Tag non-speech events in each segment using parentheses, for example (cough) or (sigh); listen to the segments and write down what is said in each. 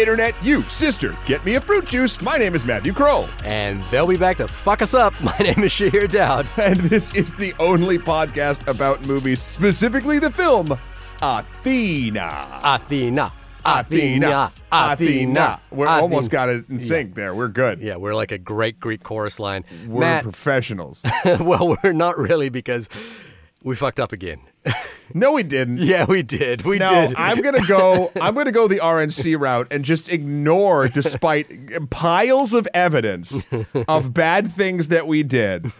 internet, you, sister, get me a fruit juice. My name is Matthew Kroll. And they'll be back to fuck us up. (laughs) My name is Shahir Dowd. And this is the only podcast about movies, specifically the film Athena. Athena. Athena. Athena. We're almost got it in sync there. We're good. Yeah, we're like a great Greek chorus line. We're Matt, professionals. (laughs) well, we're not really because we fucked up again. (laughs) no, we didn't. Yeah, we did. We No, did. I'm gonna go. (laughs) I'm gonna go the RNC route and just ignore, despite piles of evidence of bad things that we did,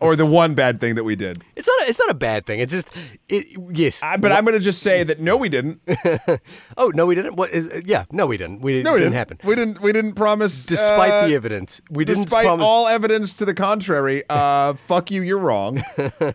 or the one bad thing that we did. It's not. A, it's not a bad thing. It's just. It, yes. I, but I'm gonna just say that no, we didn't. (laughs) oh no, we didn't. What is? Yeah, no, we didn't. We No, we didn't didn't happen. We didn't. We didn't promise. Despite uh, the evidence, we didn't Despite promise. all evidence to the contrary, uh, fuck you, you're wrong.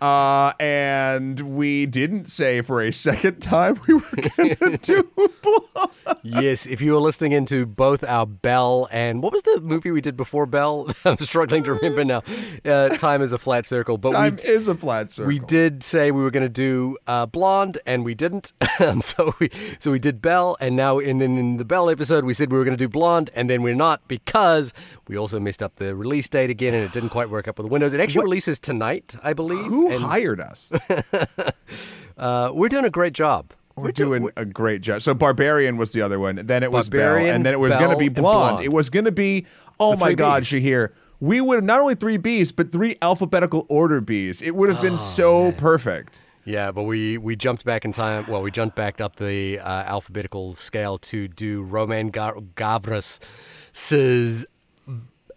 Uh, and we didn't say for a second time we were gonna (laughs) do Blonde. yes, if you were listening into both our Bell and what was the movie we did before Bell? (laughs) I'm struggling to remember now. Uh, Time is a flat circle, but Time we is a flat circle. we did say we were going to do uh, Blonde, and we didn't. (laughs) Um, so we so we did Bell, and now in, in in the Bell episode we said we were going to do Blonde, and then we're not because we also messed up the release date again, and it didn't quite work up with the windows. It actually releases tonight, I believe. Who and, hired us? Uh, we're doing a great job. We're doing a great job. So Barbarian was the other one. Then it was Barbarian, Bell, and then it was going to be Blonde. Blonde. It was going to be. Oh The my God, Bs. Shahir. We would have not only three Bs, but three alphabetical order Bs. It would have Oh, been so perfect. Yeah, but we, we jumped back in time. Well, we jumped back up the uh, alphabetical scale to do Romain Gar- Gavras'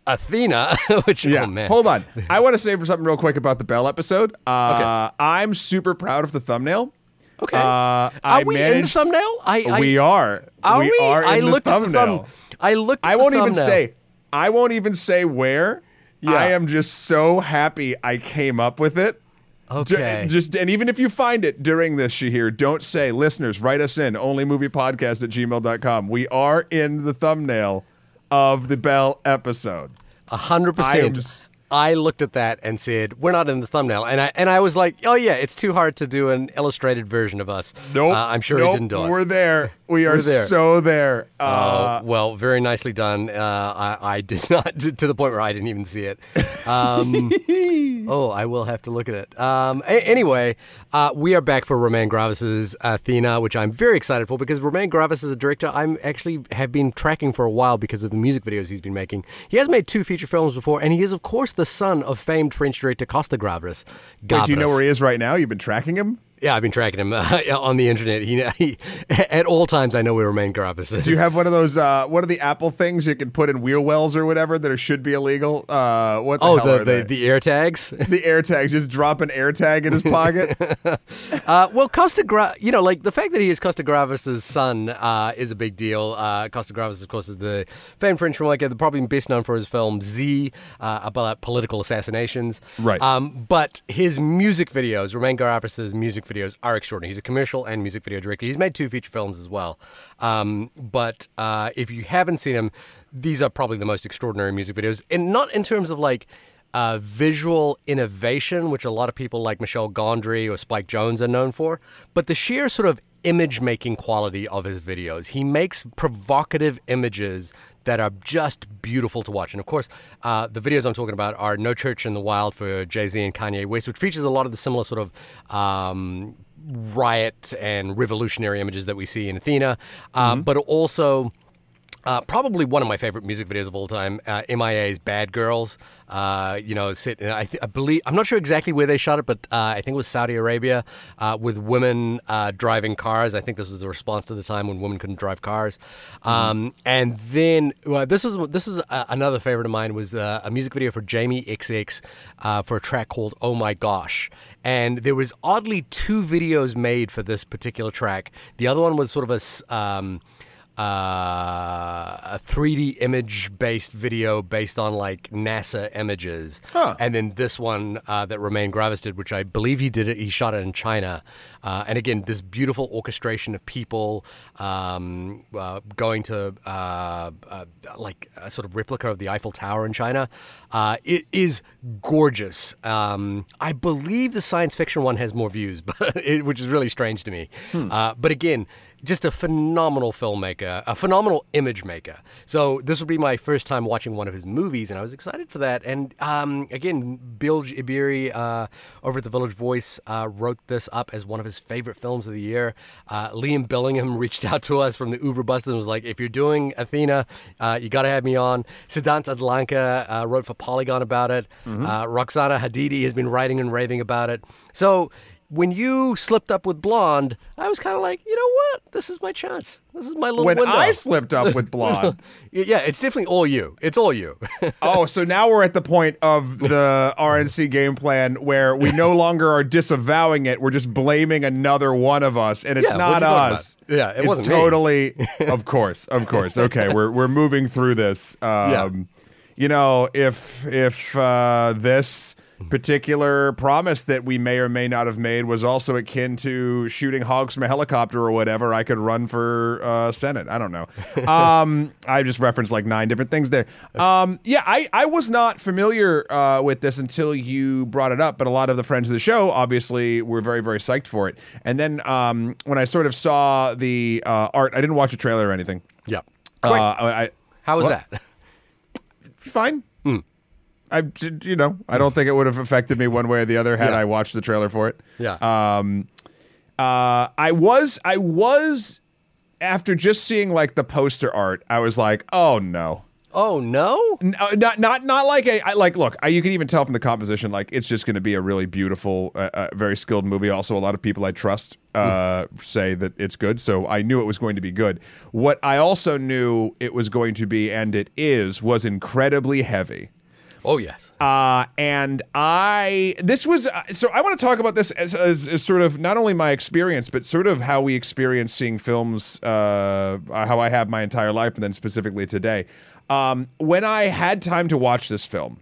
Athena, (laughs) which Yeah. oh man, Hold on. (laughs) I want to say for something real quick about the Bell episode. Uh, I'm super proud of the thumbnail. okay. Uh, are I we in the thumbnail? I, I we are. Are we, are in I the looked thumbnail. at the thumb. I looked. At I won't even thumbnail. say. I won't even say where. Yeah. I am just so happy I came up with it. Okay. Just and even if you find it during this, Shahir, don't say, listeners, write us in, onlymoviepodcast at gmail.com. We are in the thumbnail of the Bell episode. A hundred percent. I looked at that and said, "We're not in the thumbnail," and I and I was like, "Oh yeah, it's too hard to do an illustrated version of us." Nope. Uh, I'm sure nope, he didn't do it. We're there. We are there. so there. Oh, Uh, well, very nicely done. Uh, I, I did (laughs) not to, to the point where I didn't even see it. Um, (laughs) oh, I will have to look at it. Um, a- anyway, uh, we are back for Romain Gavras' Athena, which I'm very excited for because Romain Gavras is a director I'm actually have been tracking for a while because of the music videos he's been making. He has made two feature films before, and he is, of course, the son of famed French director Costa Gavras. wait, do you know where he is right now? You've been tracking him? Yeah, I've been tracking him (laughs) uh, on the internet. He, (laughs) he at all times I know we Gavras is. Do you have one of those? Uh, what are the Apple things you can put in wheel wells or whatever that are, should be illegal? Uh, what the oh hell the, are the the air tags? (laughs) the air tags. Just drop an air tag in his pocket. Uh, well, Costa Gra, you know, like the fact that he is Costa Gavras' son uh, is a big deal. Uh, Costa Gavras, of course, is the famed French filmmaker, the probably best known for his film Z uh, about political assassinations. Right. Um, but his music videos, Romain Gavras' music videos, are extraordinary. He's a commercial and music video director. He's made two feature films as well. Um, but uh, if you haven't seen him, these are probably the most extraordinary music videos, and not in terms of like uh, visual innovation, which a lot of people like Michel Gondry or Spike Jonze are known for, but the sheer sort of image making quality of his videos. He makes provocative images that are just beautiful to watch. And of course, uh, the videos I'm talking about are No Church in the Wild for Jay Z and Kanye West, which features a lot of the similar sort of. Um, riot and revolutionary images that we see in Athena, um, but also uh, probably one of my favorite music videos of all time, uh, MIA's "Bad Girls." Uh, you know, sit, I, th- I believe I'm not sure exactly where they shot it, but uh, I think it was Saudi Arabia uh, with women uh, driving cars. I think this was the response to the time when women couldn't drive cars. Um, and then well, this is this is another favorite of mine was uh, a music video for Jamie XX uh, for a track called "Oh My Gosh." And there was oddly two videos made for this particular track. The other one was sort of a um, uh, a 3D image based video based on like NASA images. And then this one uh, that Romain Gavras did, which I believe he did it, he shot it in China. Uh, and again, this beautiful orchestration of people um, uh, going to uh, uh, like a sort of replica of the Eiffel Tower in China. Uh, it is gorgeous. Um, I believe the science fiction one has more views, (laughs) but it, which is really strange to me. Uh, but again, just a phenomenal filmmaker, a phenomenal image maker. So this will be my first time watching one of his movies, and I was excited for that. And um, again, Bilge Ebiri uh, over at the Village Voice uh, wrote this up as one of his favorite films of the year. Uh, Liam Billingham (laughs) reached out to us from the Uber Busters and was like, "If you're doing Athena, uh, you got to have me on." Siddhant Adlakha uh, wrote for Polygon about it. Uh, Roxana Hadidi has been writing and raving about it. So when you slipped up with Blonde, I was kind of like, you know what? This is my chance. This is my little When window. I slipped up with Blonde. (laughs) yeah, it's definitely all you. It's all you. (laughs) oh, so now we're at the point of the (laughs) RNC game plan where we no longer are disavowing it. We're just blaming another one of us, and it's Yeah, not are you talking us. about? Yeah, it it's wasn't me. totally. of course, of course. Okay, we're we're moving through this. Um, Yeah. You know, if if uh, this particular promise that we may or may not have made was also akin to shooting hogs from a helicopter or whatever, I could run for uh, Senate. I don't know. (laughs) Um, I just referenced like nine different things there. Um, yeah, I, I was not familiar uh, with this until you brought it up, but a lot of the friends of the show obviously were very, very psyched for it. And then um, when I sort of saw the uh, art, I didn't watch a trailer or anything. yeah. Uh, I, How was what? that? fine. I, you know, I don't think it would have affected me one way or the other had Yeah. I watched the trailer for it. Yeah. Um, uh, I was, I was, after just seeing like the poster art, I was like, oh no. oh no. No, uh, not not not like a I, like look I, you can even tell from the composition like it's just going to be a really beautiful uh, uh, very skilled movie also a lot of people I trust uh, say that it's good so I knew it was going to be good what I also knew it was going to be and it is was incredibly heavy Oh yes. uh, and I this was uh, so I want to talk about this as, as, as sort of not only my experience but sort of how we experience seeing films uh, how I have my entire life and then specifically today. Um, when I had time to watch this film,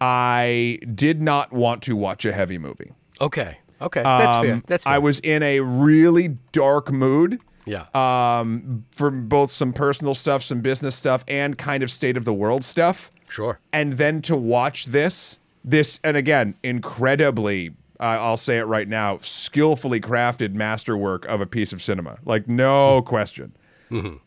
I did not want to watch a heavy movie. Okay. Okay. That's fair. Um, That's fair. I was in a really dark mood Yeah. um, for both some personal stuff, some business stuff, and kind of state of the world stuff sure. and then to watch this this and again incredibly uh, i'll say it right now skillfully crafted masterwork of a piece of cinema. Like no question.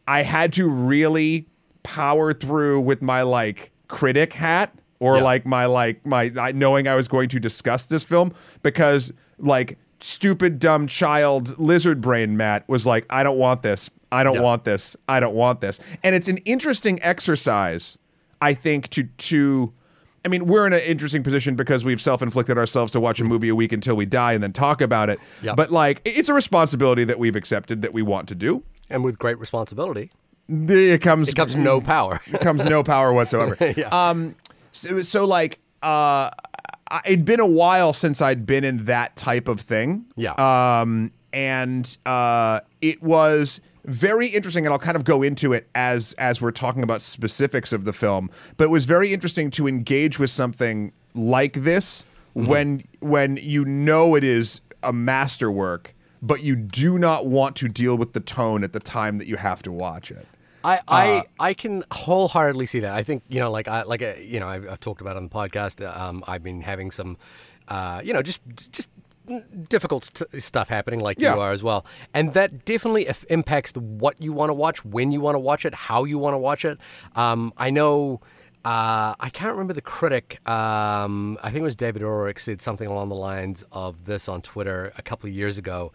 I had to really power through with my like critic hat or Yeah. like my like my I- knowing i was going to discuss this film because like stupid dumb child lizard brain matt was like i don't want this. I don't Yeah. want this. I don't want this. And it's an interesting exercise I think to to I mean, we're in an interesting position because we've self-inflicted ourselves to watch a movie a week until we die and then talk about it. Yep. But like it's a responsibility that we've accepted that we want to do. And with great responsibility, It comes it comes no (laughs) power. it comes no power whatsoever. (laughs) Yeah. Um so, so like uh it'd been a while since I'd been in that type of thing. Yeah. Um and uh it was very interesting and I'll kind of go into it as as we're talking about specifics of the film, but it was very interesting to engage with something like this Mm-hmm. when when you know it is a masterwork but you do not want to deal with the tone at the time that you have to watch it. I, I, Uh, I can wholeheartedly see that. I think you know, like I like uh, you know, I've, I've talked about on the podcast. Um, I've been having some, uh, you know, just just difficult st- stuff happening, like Yeah. you are as well, and that definitely if impacts the, what you want to watch, when you want to watch it, how you want to watch it. Um, I know. Uh, I can't remember the critic. Um, I think it was David Ehrlich said something along the lines of this on Twitter a couple of years ago,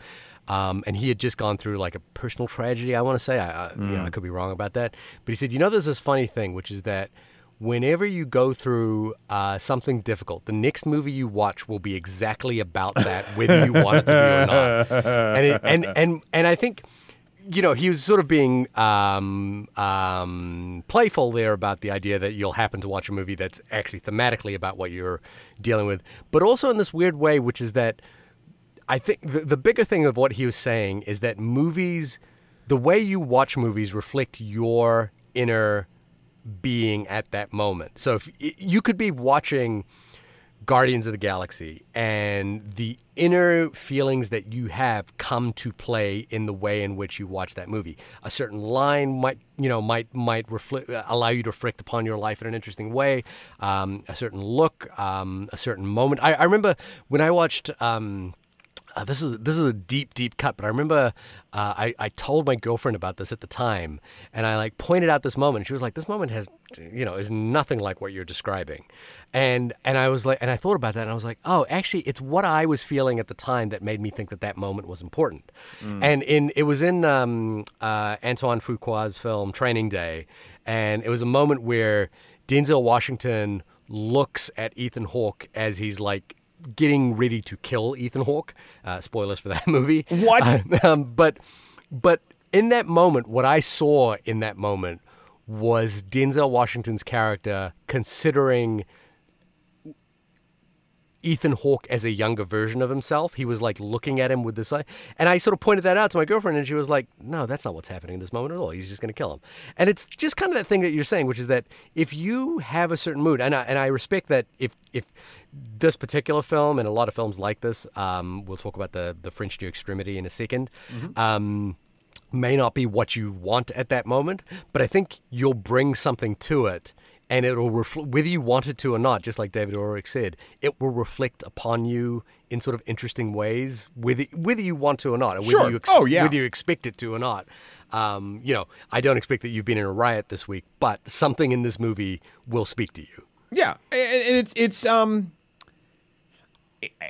um, and he had just gone through like a personal tragedy. I want to say, I, I, you know, I could be wrong about that, but he said, you know, there's this funny thing, which is that whenever you go through uh, something difficult, the next movie you watch will be exactly about that, whether you want it to be or not. And it, and and and I think you know, he was sort of being um, um, playful there about the idea that you'll happen to watch a movie that's actually thematically about what you're dealing with, but also in this weird way, which is that I think the, the bigger thing of what he was saying is that movies, the way you watch movies, reflect your inner being at that moment. So if you could be watching Guardians of the Galaxy and the inner feelings that you have come to play in the way in which you watch that movie. A certain line might, you know, might might reflect, allow you to reflect upon your life in an interesting way. Um, a certain look, um, a certain moment. I, I remember when I watched. Um, uh, this is this is a deep deep cut but i remember uh, I, I told my girlfriend about this at the time and i like pointed out this moment. She was like this moment has you know is nothing like what you're describing. And and i was like and i thought about that and i was like oh actually it's what i was feeling at the time that made me think that that moment was important. And in it was in um, uh, antoine fuqua's film training day and it was a moment where denzel washington looks at ethan hawke as he's like getting ready to kill Ethan Hawke. Uh, spoilers for that (laughs) movie. What? Uh, um, but but in that moment, what I saw in that moment was Denzel Washington's character considering Ethan Hawke as a younger version of himself. He was like looking at him with this eye. And I sort of pointed that out to my girlfriend, and she was like, No, that's not what's happening in this moment at all. He's just going to kill him. And it's just kind of that thing that you're saying, which is that if you have a certain mood, and I, and I respect that if, if this particular film and a lot of films like this, um, we'll talk about the, the French New Extremity in a 2nd um, may not be what you want at that moment, but I think you'll bring something to it and it'll reflect whether you want it to or not just like david Ehrlich said it will reflect upon you in sort of interesting ways whether whether you want to or not or whether Sure. you Oh, yeah. whether you expect it to or not um, you know i don't expect that you've been in a riot this week but something in this movie will speak to you Yeah, and it's it's um,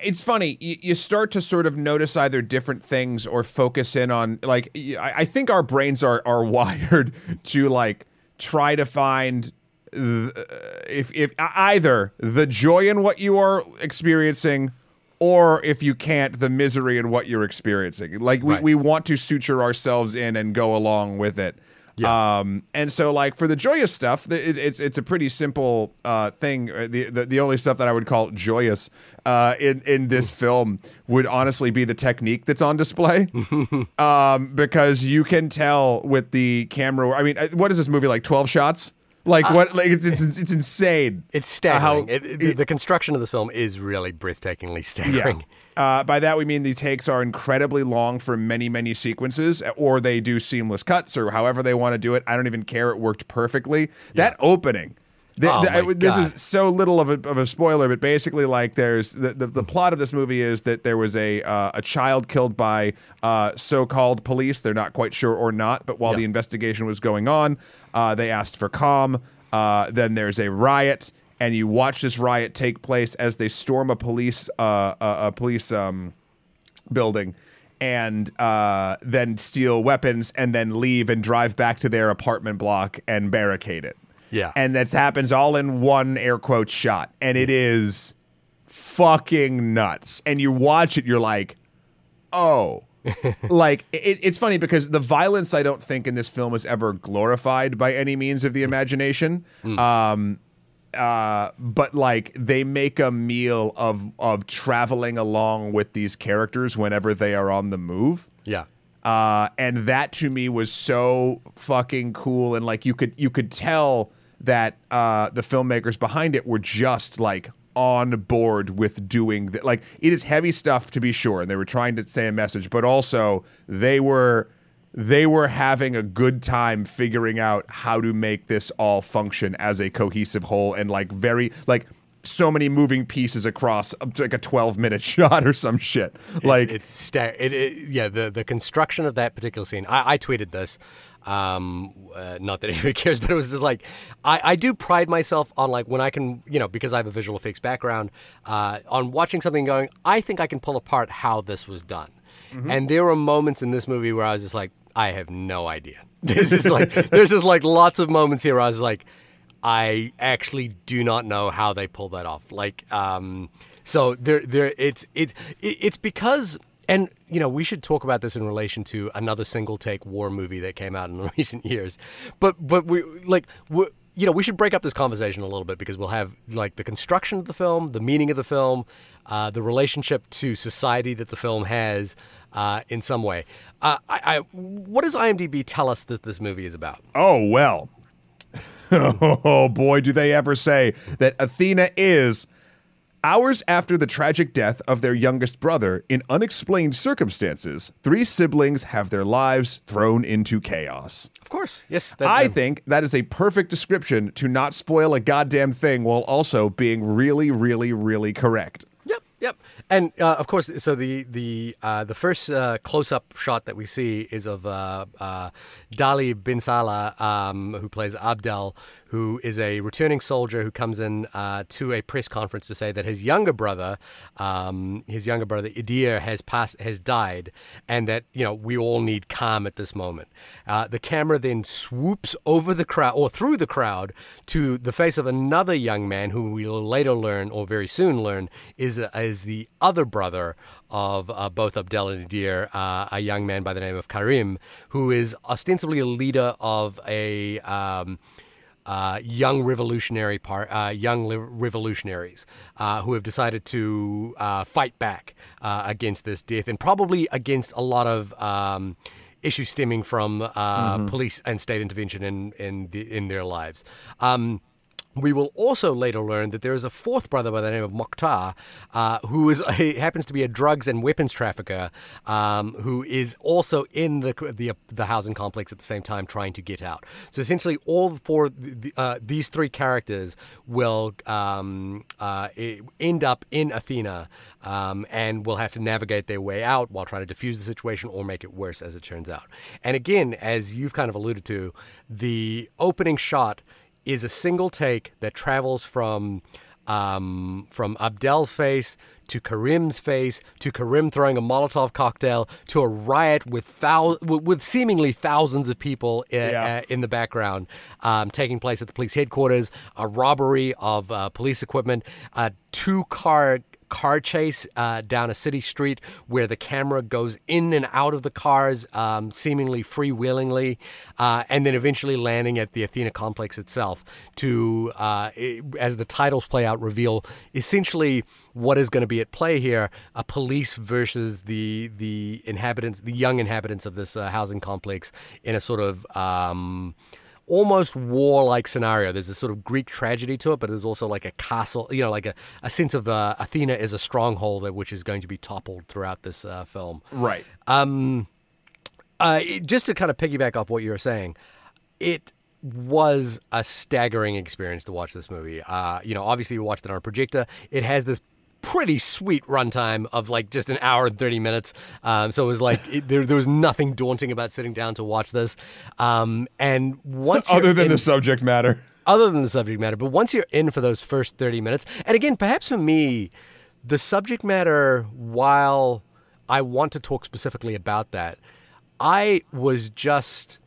it's funny. You, you start to sort of notice either different things or focus in on like i think our brains are are (laughs) wired to like try to find if if either the joy in what you are experiencing or if you can't the misery in what you're experiencing like we, Right. we want to suture ourselves in and go along with it um, and so like for the joyous stuff, it, it's it's a pretty simple uh, thing. Uh, The, the the only stuff that I would call joyous uh, in in this film would honestly be the technique that's on display, (laughs) um, because you can tell with the camera. I mean, uh, what is this movie like? Twelve shots? Like what? Like it's it's it's insane. it's staggering How- it, it- the, the construction of this film is really breathtakingly staggering Uh, by that we mean the takes are incredibly long for many, many sequences, or they do seamless cuts, or however they want to do it. I don't even care. It worked perfectly. That opening. Th- Oh, th- my this God. is so little of a, of a spoiler, but basically, like, there's the, the, the plot of this movie is that there was a uh, a child killed by uh, so-called police. They're not quite sure or not, but while Yeah. the investigation was going on, uh, they asked for calm. Uh, then there's a riot, and you watch this riot take place as they storm a police uh, a, a police um, building and uh, then steal weapons and then leave and drive back to their apartment block and barricade it. Yeah. And that happens all in one air quote shot. And it is fucking nuts. And you watch it, you're like, oh. (laughs) like it, it's funny because the violence I don't think in this film is ever glorified by any means of the imagination. Um, uh, but like they make a meal of of traveling along with these characters whenever they are on the move. yeah Uh, and that to me was so fucking cool and like you could you could tell that uh, the filmmakers behind it were just like on board with doing that like it is heavy stuff to be sure and they were trying to say a message but also they were they were having a good time figuring out how to make this all function as a cohesive whole and like very like so many moving pieces across like a 12 minute (laughs) shot or some shit. Like it's sta- it, it, yeah the the construction of that particular scene i, I tweeted this um uh, not that (laughs) anybody cares but it was just like I, I do pride myself on like when i can you know because i have a visual effects background uh, on watching something going i think i can pull apart how this was done. And there were moments in this movie where i was just like i have no idea. (laughs) This is like there's just like lots of moments here where i was like I actually do not know how they pull that off. Like, um, so there, there, it's it's it's because, and you know, we should talk about this in relation to another single take war movie that came out in (laughs) the recent years. But but we like we you know we should break up this conversation a little bit because we'll have like the construction of the film, the meaning of the film, uh, the relationship to society that the film has. Uh, in some way, uh, I, I, what does IMDb tell us that this movie is about? Oh, well. (laughs) oh, boy, do they ever say that Athena is. Hours after the tragic death of their youngest brother, in unexplained circumstances, three siblings have their lives thrown into chaos. Of course, yes. that- I that- think that is a perfect description to not spoil a goddamn thing while also being really, really, really correct. Yep. Yep, and uh, of course, so the the uh, the first uh, close up shot that we see is of uh, uh, Dali Benssalah, um, who plays Abdel, who is a returning soldier who comes in uh, to a press conference to say that his younger brother, um, his younger brother Idir, has passed, has died, and that you know we all need calm at this moment. Uh, the camera then swoops over the crowd or through the crowd to the face of another young man who we'll later learn, or very soon learn, is is the other brother of uh, both Abdel and Idir, uh, a young man by the name of Karim, who is ostensibly a leader of a um, uh, young revolutionary part, uh, young li- revolutionaries uh, who have decided to uh, fight back uh, against this death, and probably against a lot of. Um, issues stemming from uh, police and state intervention in in, the, in their lives. Um, we will also later learn that there is a fourth brother by the name of Mokhtar, uh, who is a, (laughs) happens to be a drugs and weapons trafficker, um, who is also in the, the the housing complex at the same time trying to get out. So essentially, all four uh, these three characters will um, uh, end up in Athena um, and will have to navigate their way out while trying to defuse the situation or make it worse, as it turns out. And again, as you've kind of alluded to, the opening shot is a single take that travels from um, from Abdel's face to Karim's face to Karim throwing a Molotov cocktail to a riot with thou- with seemingly thousands of people i- Yeah. uh, in the background um, taking place at the police headquarters, a robbery of uh, police equipment, a two car car chase uh, down a city street where the camera goes in and out of the cars, um, seemingly freewheelingly, uh, and then eventually landing at the Athena complex itself to, uh, i- as the titles play out, reveal essentially what is going to be at play here: a police versus the the inhabitants, the young inhabitants of this uh, housing complex, in a sort of um, almost war-like scenario. There's this sort of Greek tragedy to it, but there's also like a castle, you know, like a, a sense of uh, Athena is a stronghold that which is going to be toppled throughout this uh, film. Right. Uh, just to kind of piggyback off what you were saying, it was a staggering experience to watch this movie. Uh, you know, obviously we watched it on a projector. It has this pretty sweet runtime of like just an hour and 30 minutes. Um, so it was like, it, there, there was nothing daunting about sitting down to watch this. Um, and once (laughs) Other than in- the subject matter. other than the subject matter. But once you're in for those first 30 minutes, and again, perhaps for me, the subject matter, while I want to talk specifically about that, I was just,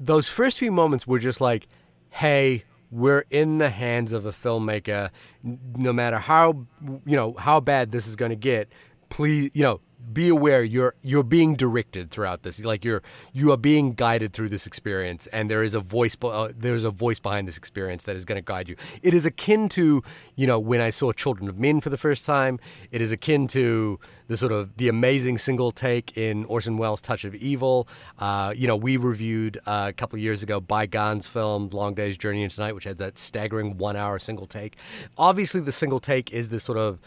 those first few moments were just like, hey, we're in the hands of a filmmaker. No matter how, you know, how bad this is going to get, please, you know, be aware you're you're being directed throughout this. Like you're you are being guided through this experience, and there is a voice. Uh, there's a voice behind this experience that is going to guide you. It is akin to you know when I saw Children of Men for the first time. It is akin to the sort of the amazing single take in Orson Welles' Touch of Evil. Uh, you know we reviewed uh, a couple of years ago Bi Gan's film Long Day's Journey into Night, which had that staggering one-hour single take. Obviously, the single take is this sort of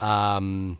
um,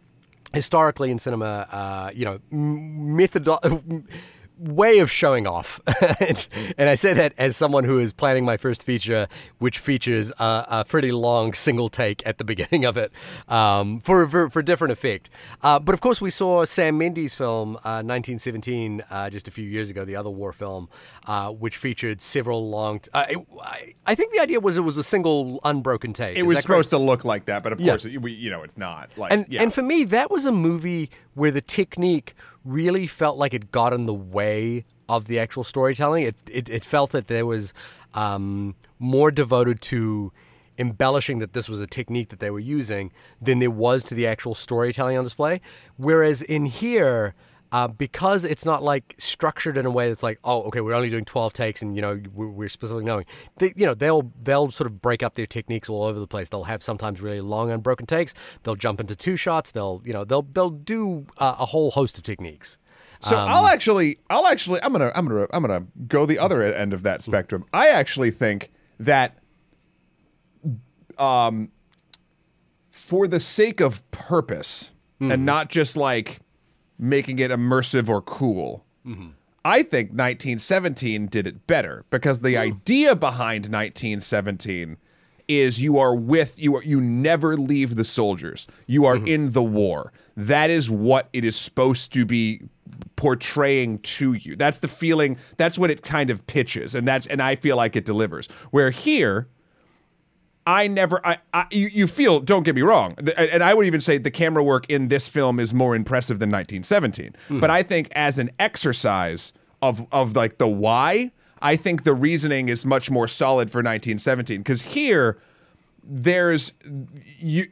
historically in cinema, uh, you know, method (laughs) way of showing off. and, (laughs) and I say that as someone who is planning my first feature, which features a, a pretty long single take at the beginning of it um, for, for for different effect. Uh, but of course, we saw Sam Mendes' film, uh, 1917, uh, just a few years ago, the other war film, uh, which featured several long. T- uh, it- I, I think the idea was it was a single unbroken take. It Is was that correct? supposed to look like that, but of Yeah. course, it, we, you know, it's not. Like, And yeah. and for me, that was a movie where the technique really felt like it got in the way of the actual storytelling. It it, it felt that there was um, more devoted to embellishing that this was a technique that they were using than there was to the actual storytelling on display. Whereas in here. Uh, because it's not like structured in a way that's like, oh, okay, we're only doing twelve takes, and you know we're, we're specifically knowing. They, you know, they'll they'll sort of break up their techniques all over the place. They'll have sometimes really long unbroken takes. They'll jump into two shots. They'll you know they'll they'll do uh, a whole host of techniques. So Um, I'll actually, I'll actually, I'm gonna, I'm gonna, I'm gonna go the other end of that spectrum. I actually think that, um, for the sake of purpose and not just like making it immersive or cool, I think 1917 did it better because the hmm. idea behind 1917 is you are with you are you never leave the soldiers. You are mm-hmm. in the war. That is what it is supposed to be portraying to you. That's the feeling, that's what it kind of pitches and that's and I feel like it delivers. Where here I never, I, I you, you feel, don't get me wrong, th- and I would even say the camera work in this film is more impressive than 1917. Hmm. But I think as an exercise of of like the why, I think the reasoning is much more solid for 1917 because here there's you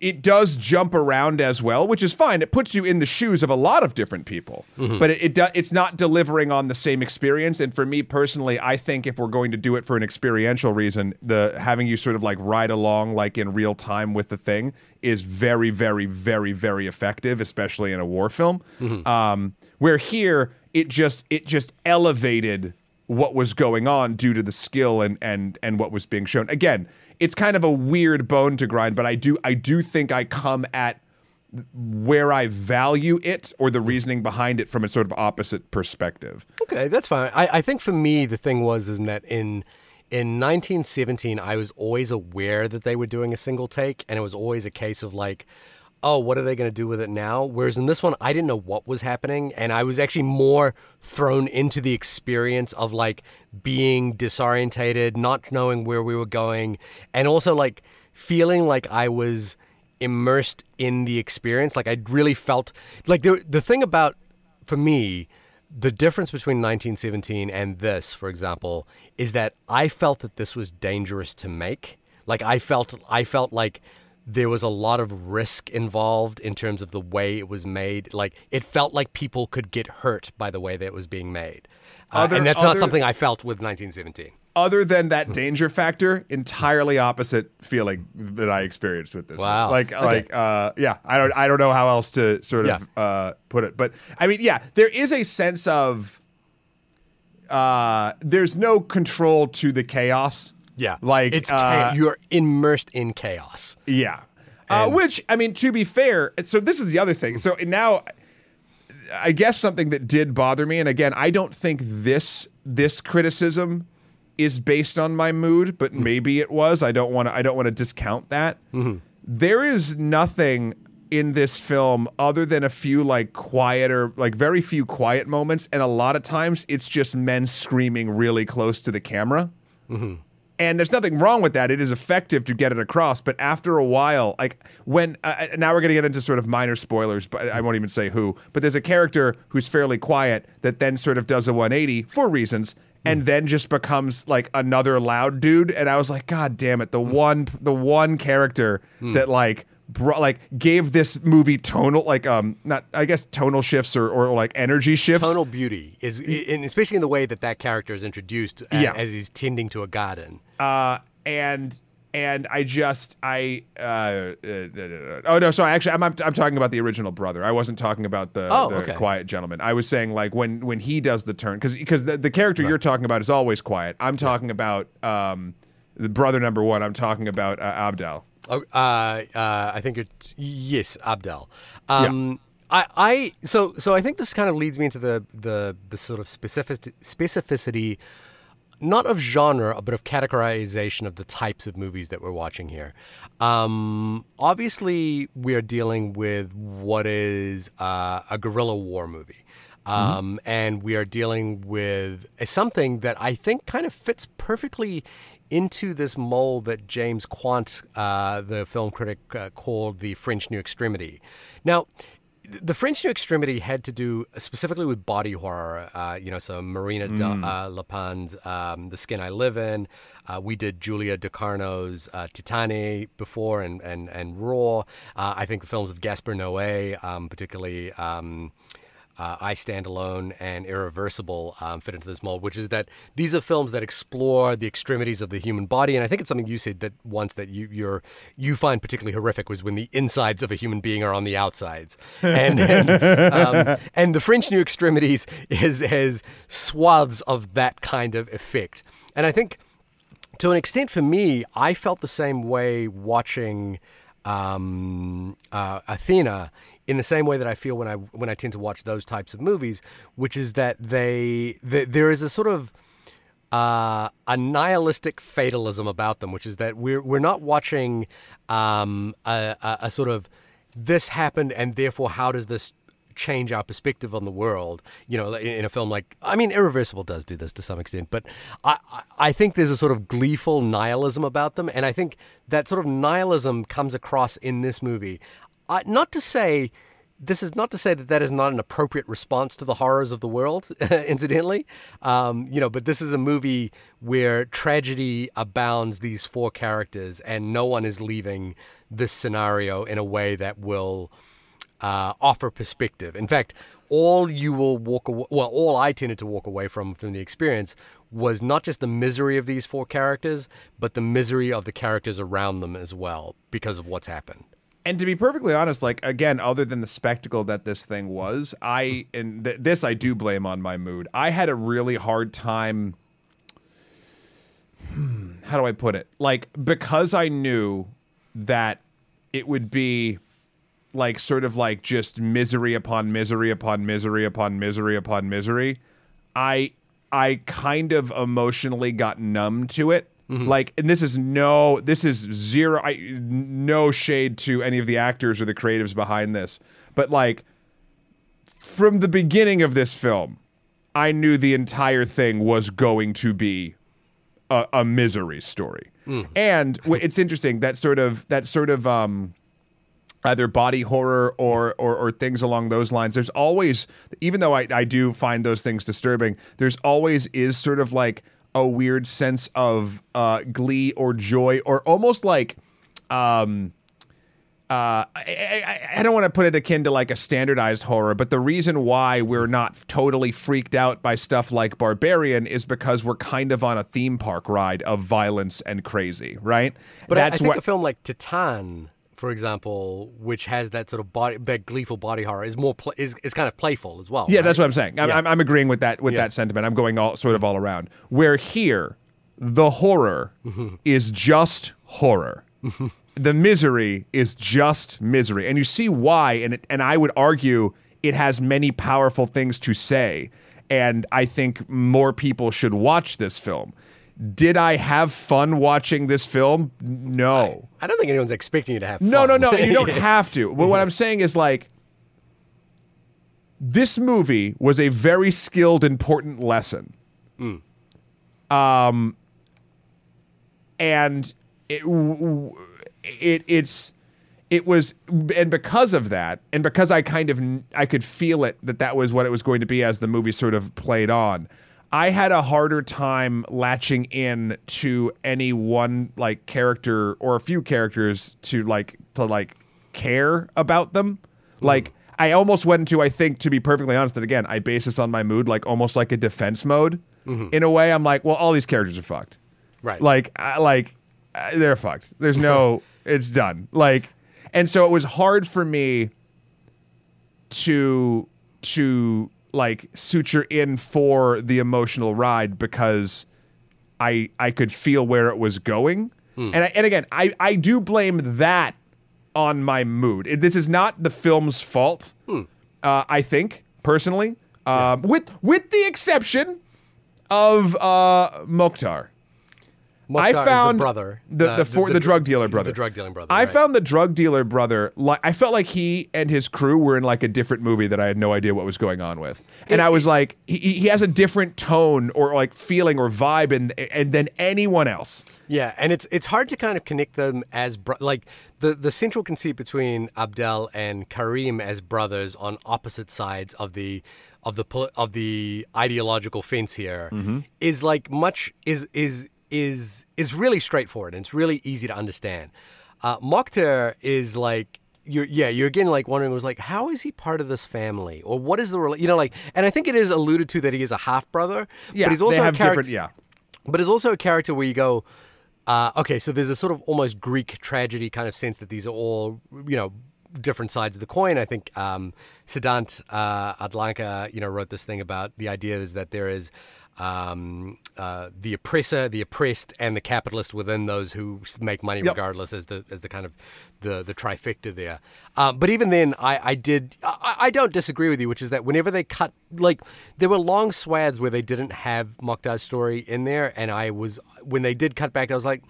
it does jump around as well, which is fine. It puts you in the shoes of a lot of different people, but it, it do, it's not delivering on the same experience. And for me personally, I think if we're going to do it for an experiential reason, the having you sort of like ride along like in real time with the thing is very, very, very, very effective, especially in a war film. Um, where here it just it just elevated what was going on due to the skill and and and what was being shown. Again, it's kind of a weird bone to grind, but I do I do think I come at where I value it or the reasoning behind it from a sort of opposite perspective. Okay, that's fine. I, I think for me the thing was is that in in 1917 I was always aware that they were doing a single take, and it was always a case of like, oh, what are they going to do with it now? Whereas in this one, I didn't know what was happening, and I was actually more thrown into the experience of like being disorientated, not knowing where we were going, and also like feeling like I was immersed in the experience. Like I really felt like the the thing about for me the difference between 1917 and this, for example, is that I felt that this was dangerous to make. Like I felt I felt like there was a lot of risk involved in terms of the way it was made. Like it felt like people could get hurt by the way that it was being made. Uh, Other- and that's not something I felt with 1917. Other than that danger factor, entirely opposite feeling that I experienced with this. Wow. One. Like Okay. like uh yeah, I don't I don't know how else to sort of uh put it. But I mean, yeah, there is a sense of uh there's no control to the chaos. Yeah, Like it's uh, cha- you're immersed in chaos. Yeah. Uh, which I mean, to be fair, so this is the other thing. So now, I guess something that did bother me, and again, I don't think this this criticism is based on my mood, but maybe it was. I don't want to. I don't want to discount that. There is nothing in this film other than a few like quieter, like very few quiet moments, and a lot of times it's just men screaming really close to the camera. And there's nothing wrong with that. It is effective to get it across. But after a while, like when uh, now we're going to get into sort of minor spoilers, but I won't even say who. But there's a character who's fairly quiet that then sort of does a 180 for reasons, and then just becomes like another loud dude. And I was like, God damn it! The one, the one character that like. Brought, like gave this movie tonal like um not I guess tonal shifts or, or like energy shifts. Tonal beauty is, and especially in the way that that character is introduced a- Yeah. as he's tending to a garden. uh, and and I just I uh, uh, oh no sorry actually I'm, I'm I'm talking about the original brother. I wasn't talking about the, Oh, the okay. quiet gentleman. I was saying like when when he does the turn because because the, the character you're talking about is always quiet. I'm talking about um the brother number one. I'm talking about uh, Abdel Oh, uh, uh, I think it's yes, Abdel. Um, I, I, so, so I think this kind of leads me into the the the sort of specific specificity, not of genre, but of categorization of the types of movies that we're watching here. Um, obviously, we are dealing with what is uh, a guerrilla war movie. Um, And we are dealing with something that I think kind of fits perfectly into this mold that James Quandt, uh, the film critic, uh, called the French New Extremity. Now, the French New Extremity had to do specifically with body horror. Uh, you know, so Marina de, uh, um, The Skin I Live In. Uh, we did Julia Ducournau's uh, Titane before and, and, and Raw. Uh, I think the films of Gaspar Noé, um, particularly. Um, uh, I Stand Alone and Irreversible um, fit into this mold, which is that these are films that explore the extremities of the human body, and I think it's something you said that once that you you're, you find particularly horrific was when the insides of a human being are on the outsides, and and, um, (laughs) and the French New Extremities is has swaths of that kind of effect, and I think to an extent for me, I felt the same way watching um, uh, Athena in the same way that I feel when I when I tend to watch those types of movies, which is that they th- there is a sort of uh, a nihilistic fatalism about them, which is that we're we're not watching um, a, a, a sort of this happened and therefore how does this change our perspective on the world. You know, in, a film like I mean, Irreversible does do this to some extent, but I I- think there's a sort of gleeful nihilism about them, and I think that sort of nihilism comes across in this movie. Not to say. This is not to say that that is not an appropriate response to the horrors of the world, (laughs) incidentally. Um, you know, but this is a movie where tragedy abounds these four characters, and no one is leaving this scenario in a way that will uh, offer perspective. In fact, all you will walk away, well, all I tended to walk away from from the experience was not just the misery of these four characters, but the misery of the characters around them as well because of what's happened. And to be perfectly honest, like again, other than the spectacle that this thing was, I and th- this I do blame on my mood. I had a really hard time. Hmm, how do I put it? Like because I knew that it would be like sort of like just misery upon misery upon misery upon misery upon misery. I I kind of emotionally got numb to it. Like, and this is no, this is zero, I, no shade to any of the actors or the creatives behind this, but like, from the beginning of this film, I knew the entire thing was going to be a, a misery story. And it's interesting that sort of that sort of um either body horror or, or or things along those lines. There's always even though I, I do find those things disturbing, there's always is sort of like a weird sense of uh glee or joy or almost like um uh, I, I, I don't want to put it akin to like a standardized horror, but the reason why we're not totally freaked out by stuff like Barbarian is because we're kind of on a theme park ride of violence and crazy, right? But I- I, That's think what a film like Titane, for example, which has that sort of body, that gleeful body horror, is more pl- is, is kind of playful as well. Yeah, right? that's what I'm saying. I'm, Yeah. I'm, I'm agreeing with that with Yeah. that sentiment. I'm going all sort of all around. Where here, the horror Mm-hmm. is just horror. the misery is just misery, and you see why. And it, and I would argue it has many powerful things to say. And I think more people should watch this film. Did I have fun watching this film? No. I don't think anyone's expecting you to have. No, fun. no, no. You don't (laughs) have to. But what I'm saying is like this movie was a very skilled, important lesson. Um, and it, it it's it was and because of that and because i kind of i could feel it that that was what it was going to be as the movie sort of played on i had a harder time latching in to any one like character or a few characters to like to like care about them. Like mm-hmm. i almost went into i think to be perfectly honest and again i base this on my mood like almost like a defense mode. Mm-hmm. In a way i'm like well all these characters are fucked. Right. like I like they're fucked. There's no (laughs) it's done. Like and so it was hard for me to to like suture in for the emotional ride because I I could feel where it was going. And I, and again, I I do blame that on my mood. This is not the film's fault. Uh, I think personally, um, with with the exception of uh, Mokhtar. I is the found brother, the uh, the, for, the, drug dealer brother, the drug dealing brother. I right. found the drug dealer brother. Like I felt like he and his crew were in like a different movie that I had no idea what was going on with, and I was like, he, he has a different tone or like feeling or vibe, and and than anyone else. Yeah, and it's it's hard to kind of connect them as bro- like the the central conceit between Abdel and Karim as brothers on opposite sides of the of the of the ideological fence here is like much is is is is really straightforward and it's really easy to understand. Uh, Mokhtar is like you're yeah you're again like wondering was like how is he part of this family or what is the rela- you know like and I think it is alluded to that he is a half brother Yeah, but he's also they have a character different. Yeah, but it's also a character where you go, uh, okay, so there's a sort of almost Greek tragedy kind of sense that these are all, you know, different sides of the coin. I think um, Siddhant uh, Adlakha, you know, wrote this thing about the idea is that there is um, uh, the oppressor, the oppressed, and the capitalist within those who make money Yep. regardless as the as the kind of the the trifecta there. Um, but even then, I, I did I, I don't disagree with you, which is that whenever they cut like there were long swaths where they didn't have Mokhtar's story in there, and I was when they did cut back, I was like.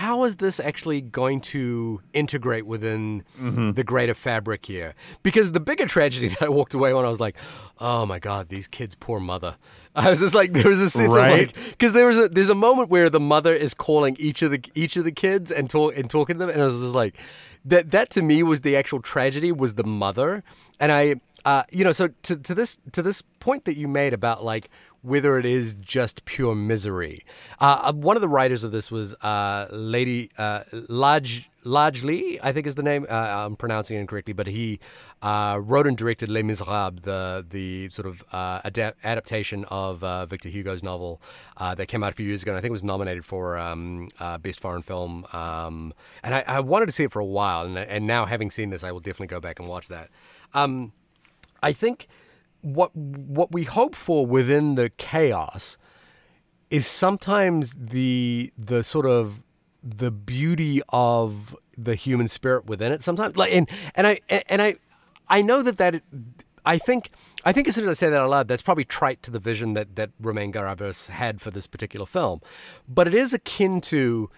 How is this actually going to integrate within the greater fabric here? Because the bigger tragedy (laughs) that I walked away when I was like, "Oh my God, these kids' poor mother." (laughs) I was just like, there was a sense Right. of like, because there was a there's a moment where the mother is calling each of the each of the kids and talk and talking to them, and I was just like, that that to me was the actual tragedy was the mother, and I, uh, you know, so to to this to this point that you made about like whether it is just pure misery. Uh, uh, one of the writers of this was uh, Lady uh, Laj Lajli, I think is the name. Uh, I'm pronouncing it incorrectly, but he uh, wrote and directed Les Miserables, the the sort of uh, adap- adaptation of Victor Hugo's novel that came out a few years ago. And I think it was nominated for um, best foreign film. Um, and I, I wanted to see it for a while, and, and now having seen this, I will definitely go back and watch that. Um, I think what what we hope for within the chaos is sometimes the the sort of the beauty of the human spirit within it sometimes. Like and and I and I I know that that is, I think I think as soon as I say that out loud that's probably trite to the vision that that Romain Gavras had for this particular film. But it is akin to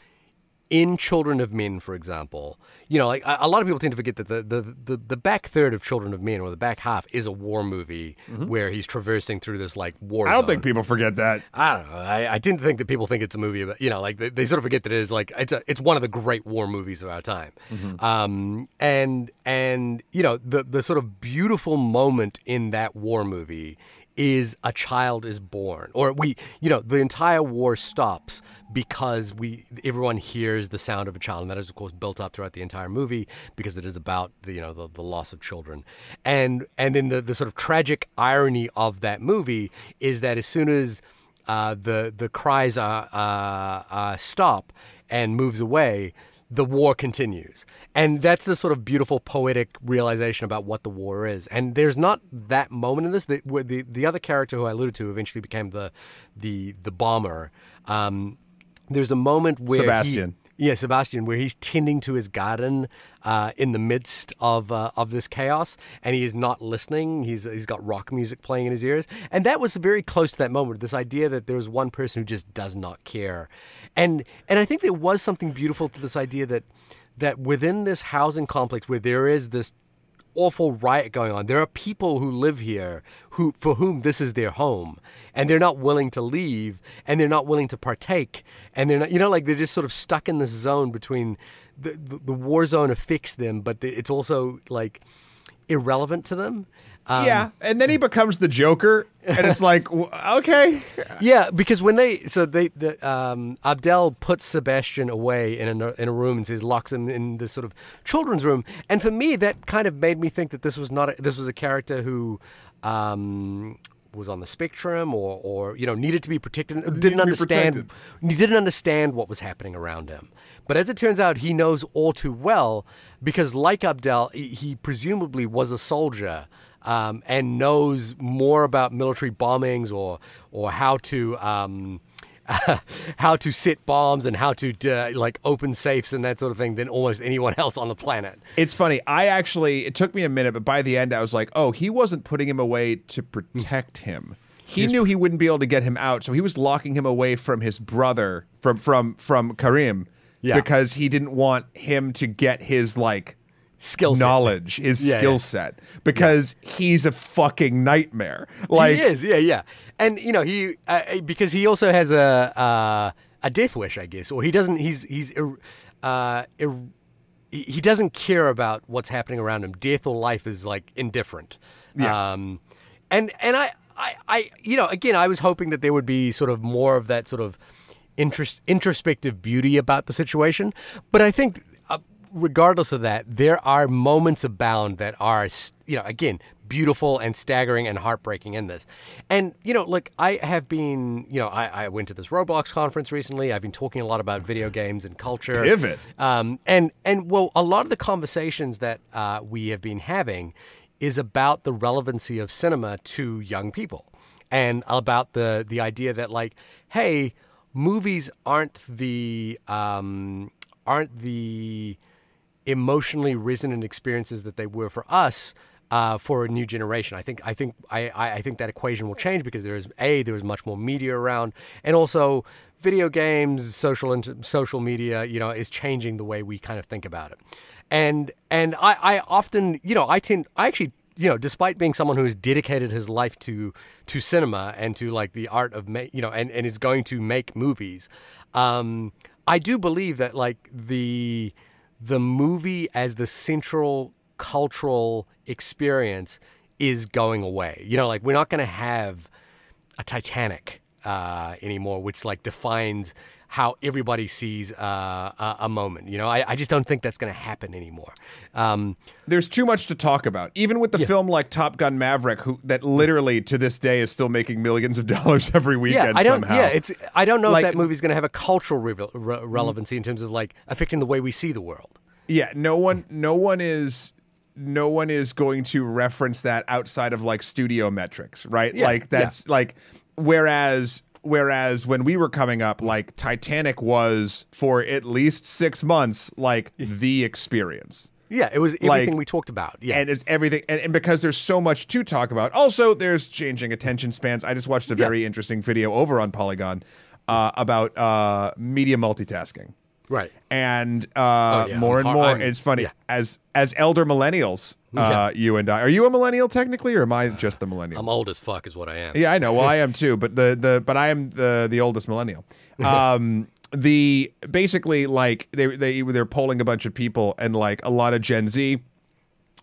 in Children of Men, for example, you know, like a, lot of people tend to forget that the, the, the, the back third of Children of Men, or the back half, is a war movie where he's traversing through this like war. I don't zone. think people forget that. I don't know. I, I didn't think that people think it's a movie about, you know, like they, they sort of forget that it is like it's a, it's one of the great war movies of our time. Um, and and you know the the sort of beautiful moment in that war movie is a child is born, or we, you know, the entire war stops because we everyone hears the sound of a child, and that is of course built up throughout the entire movie because it is about the you know the, the loss of children, and and then the the sort of tragic irony of that movie is that as soon as uh, the the cries are, uh, uh, stop and moves away, the war continues, and that's the sort of beautiful poetic realization about what the war is. And there's not that moment in this. The the, the other character who I alluded to eventually became the the the bomber. Um, there's a moment where he- Sebastian. Yeah, Sebastian, where he's tending to his garden uh, in the midst of uh, of this chaos, and he is not listening. He's he's got rock music playing in his ears, and that was very close to that moment. This idea that there was one person who just does not care, and and I think there was something beautiful to this idea that that within this housing complex where there is this awful riot going on. There are people who live here who for whom this is their home and they're not willing to leave and they're not willing to partake and they're not you know like they're just sort of stuck in this zone between the the, the war zone affects them but it's also like irrelevant to them. Um, yeah, and then he becomes the Joker, and it's like, okay, Yeah, because when they so they the um, Abdel puts Sebastian away in a in a room and says locks him in this sort of children's room, and for me that kind of made me think that this was not a, this was a character who. Um, was on the spectrum, or, or you know, needed to be protected. Didn't understand. protected. He didn't understand what was happening around him. But as it turns out, he knows all too well because, like Abdel, he presumably was a soldier um, and knows more about military bombings or or how to. Um, (laughs) how to set bombs and how to uh, like open safes and that sort of thing than almost anyone else on the planet. It's funny. I actually, it took me a minute, but by the end, I was like, oh, he wasn't putting him away to protect him. He knew he wouldn't be able to get him out, so he was locking him away from his brother, from from from Karim, Yeah. because he didn't want him to get his like Skill set. knowledge, his Yeah, skill yeah. set, because he's a fucking nightmare. Like, he is, yeah, yeah, and you know he uh, because he also has a uh, a death wish, I guess, or he doesn't. He's he's uh, ir- he he doesn't care about what's happening around him. Death or life is like indifferent. Yeah. Um, and and I, I I you know again I was hoping that there would be sort of more of that sort of interest introspective beauty about the situation, but I think. Regardless of that, there are moments abound that are, you know, again, beautiful and staggering and heartbreaking in this. And, you know, look, I have been, you know, I, I went to this Roblox conference recently. I've been talking a lot about video games and culture. Pivot. Um, and, and, well, a lot of the conversations that uh, we have been having is about the relevancy of cinema to young people. and about the the idea that like, hey, movies aren't the um, aren't the emotionally resonant experiences that they were for us uh, for a new generation. I think I think I, I think that equation will change because there is a there is much more media around, and also video games, social and social media, you know, is changing the way we kind of think about it. And and I, I often, you know, I tend I actually you know, despite being someone who has dedicated his life to to cinema and to like the art of ma- you know, and, and is going to make movies, um, I do believe that like the the movie as the central cultural experience is going away. You know, like we're not going to have a Titanic uh, anymore, which like defines how everybody sees uh, a, a, moment. You know, I, I, just don't think that's going to happen anymore. Um, There's too much to talk about, even with the yeah. film like Top Gun Maverick, who that literally to this day is still making millions of (laughs) dollars every weekend. Yeah, I don't. Somehow. Yeah, it's. I don't know like, if that movie's going to have a cultural re- re- relevancy in terms of like affecting the way we see the world. Yeah, no one, no one is no one is going to reference that outside of like studio metrics, right? Yeah, like that's yeah. like whereas whereas when we were coming up like Titanic was for at least 6 months like the experience. Yeah, it was everything like, we talked about. Yeah. And it's everything and, and, because there's so much to talk about. Also, there's changing attention spans. I just watched a very yeah. interesting video over on Polygon uh, about uh, media multitasking. Right. And uh, oh, yeah. more and more, I'm, it's funny yeah. as as elder millennials. Uh, yeah. You and I are you a millennial technically, or am I just the millennial? I'm old as fuck, is what I am. Yeah, I know. Well, I (laughs) am too, but the the but I am the the oldest millennial. Um, the basically like they they they're polling a bunch of people, and like a lot of Gen Z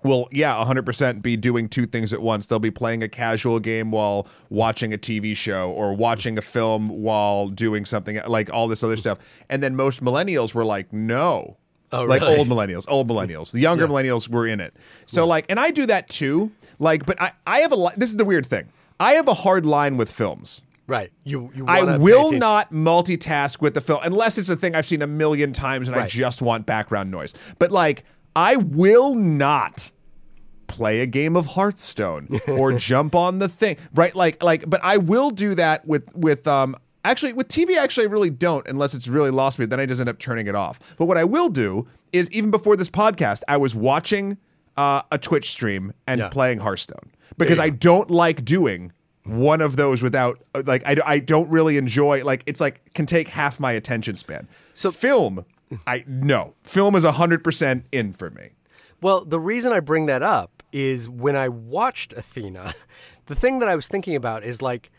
will yeah 100% be doing two things at once they'll be playing a casual game while watching a tv show or watching a film while doing something like all this other stuff and then most millennials were like no Oh, like really? old millennials, old millennials. The younger yeah. millennials were in it. So yeah. like, and I do that too. Like, but I, I have a. This is the weird thing. I have a hard line with films. Right. You. you I will not multitask with the film unless it's a thing I've seen a million times and right. I just want background noise. But like, I will not play a game of Hearthstone or (laughs) jump on the thing. Right? Like like but I will do that with with um actually with TV actually I really don't unless it's really lost me then I just end up turning it off. But what I will do is even before this podcast I was watching uh, a Twitch stream and yeah. playing Hearthstone because I don't like doing one of those without like I, I don't really enjoy like it's like can take half my attention span. So film I no. Film is 100% in for me. Well, the reason I bring that up is when I watched Athena, (laughs) the thing that I was thinking about is like,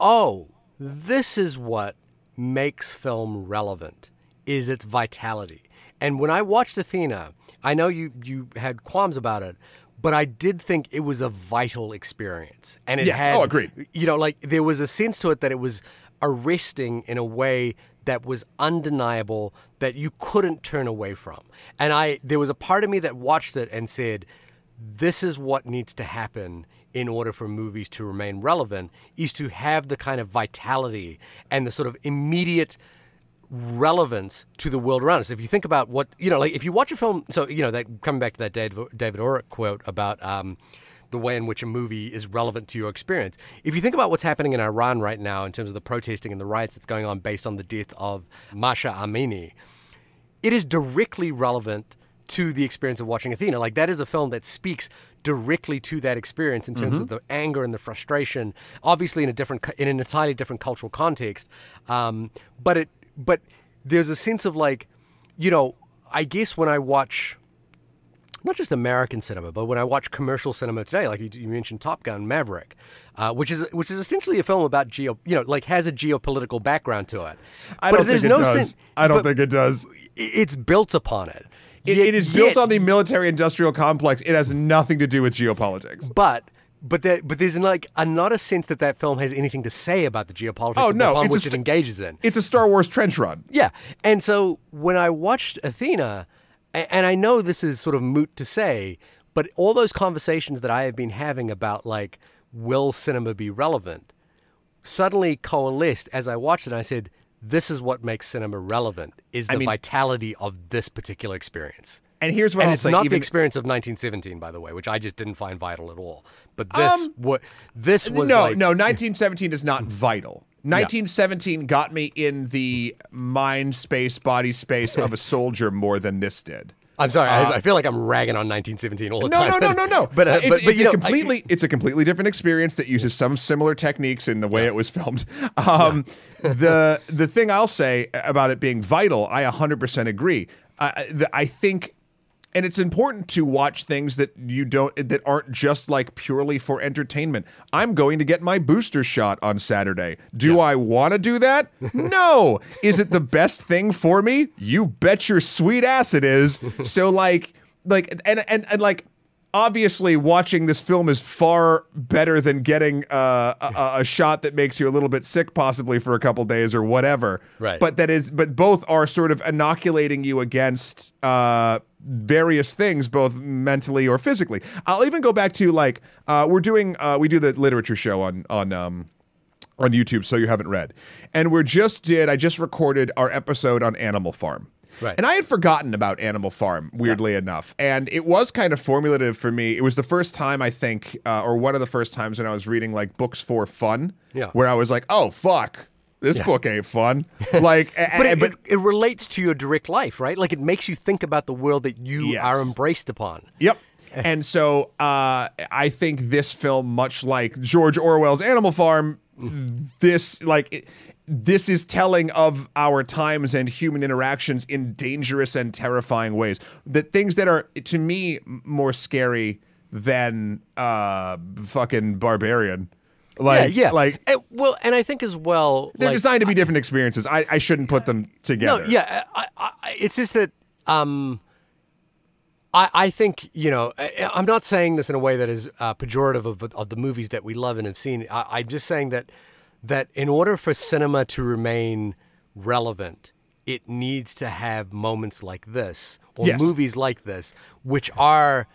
oh, this is what makes film relevant is its vitality. And when I watched Athena, I know you you had qualms about it, but I did think it was a vital experience. And it yes. had oh, agreed. You know, like there was a sense to it that it was arresting in a way that was undeniable that you couldn't turn away from. And I there was a part of me that watched it and said, this is what needs to happen in order for movies to remain relevant is to have the kind of vitality and the sort of immediate relevance to the world around us. If you think about what, you know, like if you watch a film, so, you know, that coming back to that David, David quote about um, the way in which a movie is relevant to your experience. If you think about what's happening in Iran right now in terms of the protesting and the riots that's going on based on the death of Mahsa Amini, it is directly relevant to the experience of watching Athena. Like that is a film that speaks directly to that experience in terms mm-hmm. of the anger and the frustration. Obviously, in a different, in an entirely different cultural context. Um, but it, but there's a sense of like, you know, I guess when I watch. Not just American cinema, but when I watch commercial cinema today, like you, you mentioned Top Gun Maverick, uh, which is which is essentially a film about geo, you know, like has a geopolitical background to it. I don't think it no does. Sense, I don't think it does. It's built upon it. It, yet, it is built on the military-industrial complex. It has nothing to do with geopolitics. But but there, but there's like a, not a sense that that film has anything to say about the geopolitics oh, no, upon which st- it engages in. It's a Star Wars trench run. Yeah, and so when I watched Athena, and I know this is sort of moot to say, but all those conversations that I have been having about like will cinema be relevant suddenly coalesced as I watched it. And I said, this is what makes cinema relevant is the I mean, vitality of this particular experience. And here's what and I'll it's say: not the even experience of 1917, by the way, which I just didn't find vital at all. But this, um, what this uh, was no, like, no, 1917 is not vital. 1917 got me in the mind space, body space of a (laughs) soldier more than this did. I'm sorry, I, I feel like I'm ragging on 1917 all the Uh, No, time. no, no, no, no. (laughs) but, uh, it's, but, it's but you a know, I- completely, (laughs) it's a completely different experience that uses some similar techniques in the way it was filmed. Um, the the thing I'll say about it being vital, I 100% agree. Uh, the, I think, and it's important to watch things that you don't that aren't just like purely for entertainment. I'm going to get my booster shot on Saturday. Do I want to do that? (laughs) No. is it the best thing for me? You bet your sweet ass it is. So like like and and and like obviously watching this film is far better than getting uh, a, a shot that makes you a little bit sick possibly for a couple days or whatever Right. but that is but both are sort of inoculating you against uh various things both mentally or physically i'll even go back to like uh we're doing uh we do the literature show on on um on YouTube, so you haven't read. And we're just did I just recorded our episode on Animal Farm. Right. And I had forgotten about Animal Farm, weirdly enough. And it was kind of formulative for me. It was the first time, I think, uh, or one of the first times when I was reading like books for fun, Yeah. where I was like, oh, fuck, this book ain't fun. (laughs) like, but, it, but it, it relates to your direct life, right? Like it makes you think about the world that you Yes. are embraced upon. Yep. (laughs) And so uh, I think this film, much like George Orwell's Animal Farm, this like it- this is telling of our times and human interactions in dangerous and terrifying ways. That things that are to me more scary than uh, fucking barbarian. Like, yeah, yeah. like Eh, well, and I think as well, they're like, designed to be different experiences. I, I shouldn't put them together. No, yeah, I, I, I- it's just that um, I, I think you know I, I'm not saying this in a way that is uh, pejorative of, of the movies that we love and have seen. I, I'm just saying that that in order for cinema to remain relevant, it needs to have moments like this or Yes. movies like this, which are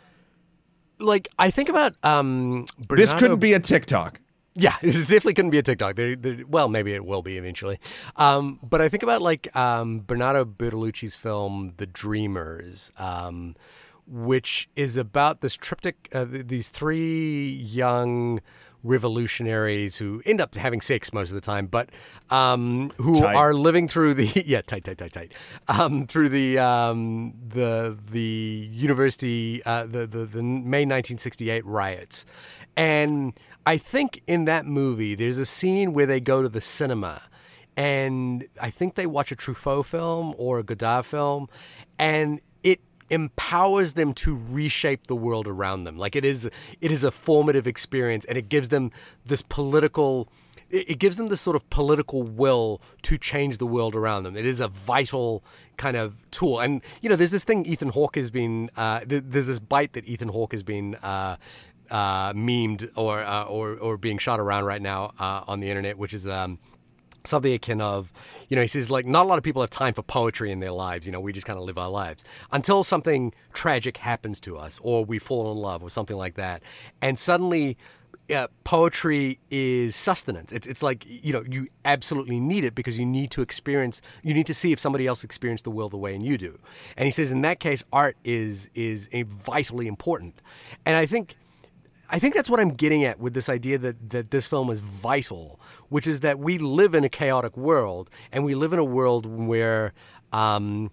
like I think about um, This couldn't be a TikTok. yeah, (laughs) this definitely couldn't be a TikTok. They're, they're- well, maybe it will be eventually. Um, but I think about like um, Bernardo Bertolucci's film *The Dreamers*, um, which is about this triptych, uh, these three young revolutionaries who end up having sex most of the time, but um, who Tight. are living through the (laughs) yeah tight tight tight tight um, through the um, the the university uh, the, the the May 1968 riots, and I think in that movie there's a scene where they go to the cinema, and I think they watch a Truffaut film or a Godard film, and empowers them to reshape the world around them. Like it is, it is a formative experience, and it gives them this political. It gives them this sort of political will to change the world around them. It is a vital kind of tool. And you know, there's this thing Ethan Hawke has been. Uh, th- there's this bite that Ethan Hawke has been. Uh, uh, memed or, uh, or or being shot around right now uh, on the internet, which is um, something akin of, you know, he says like not a lot of people have time for poetry in their lives. You know, we just kind of live our lives until something tragic happens to us, or we fall in love, or something like that, and suddenly. Poetry is sustenance. It's it's like you know you absolutely need it because you need to experience. You need to see if somebody else experienced the world the way and you do. And he says in that case, art is is vitally important. And I think I think that's what I'm getting at with this idea that, that this film is vital, which is that we live in a chaotic world, and we live in a world where um,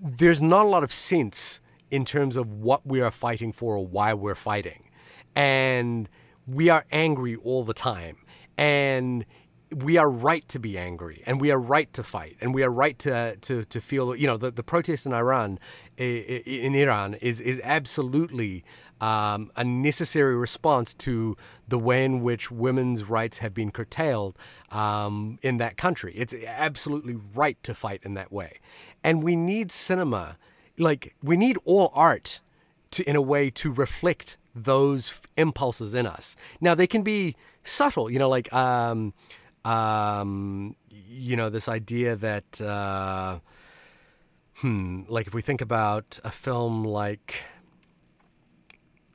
there's not a lot of sense in terms of what we are fighting for or why we're fighting. And we are angry all the time. And we are right to be angry and we are right to fight and we are right to to, to feel you know the, the protest in Iran in Iran is is absolutely um, a necessary response to the way in which women's rights have been curtailed um, in that country. It's absolutely right to fight in that way, and we need cinema, like we need all art to in a way to reflect those impulses in us. Now they can be subtle, you know, like um, um, you know this idea that uh, hmm, like if we think about a film like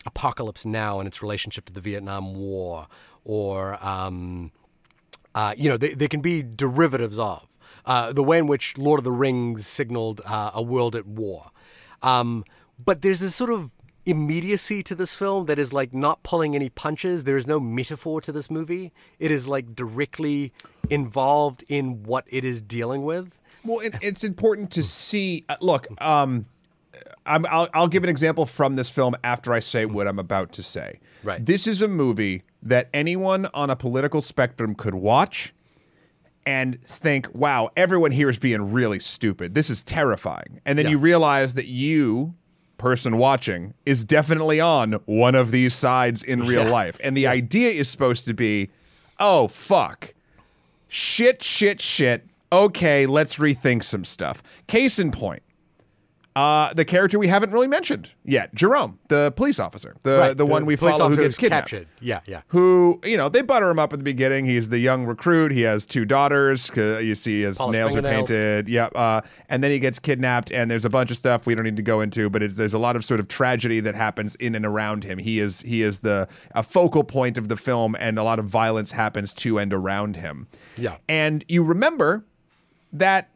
Apocalypse Now and its relationship to the Vietnam War, or um, uh, you know, they, they can be derivatives of uh, the way in which Lord of the Rings signaled uh, a world at war. Um, but there's this sort of immediacy to this film that is like not pulling any punches. There is no metaphor to this movie. It is like directly involved in what it is dealing with. Well, it, it's important to see. Uh, look, um, I'm, I'll, I'll give an example from this film after I say what I'm about to say. Right. This is a movie that anyone on a political spectrum could watch and think, wow, everyone here is being really stupid. This is terrifying. And then Yeah. you realize that you, person watching, is definitely on one of these sides in real Yeah. life. And the idea is supposed to be, oh, fuck shit, shit, shit. Okay, let's rethink some stuff. Case in point, uh, the character we haven't really mentioned yet, Jerome, the police officer, the Right, the, one we follow who gets kidnapped. captured. Yeah, yeah. Who you know they butter him up at the beginning. He's the young recruit. He has two daughters. You see his Polished nails are painted. Yeah, uh, and then he gets kidnapped. And there's a bunch of stuff we don't need to go into, but it's, there's a lot of sort of tragedy that happens in and around him. He is he is the a focal point of the film, and a lot of violence happens to and around him. Yeah. and you remember that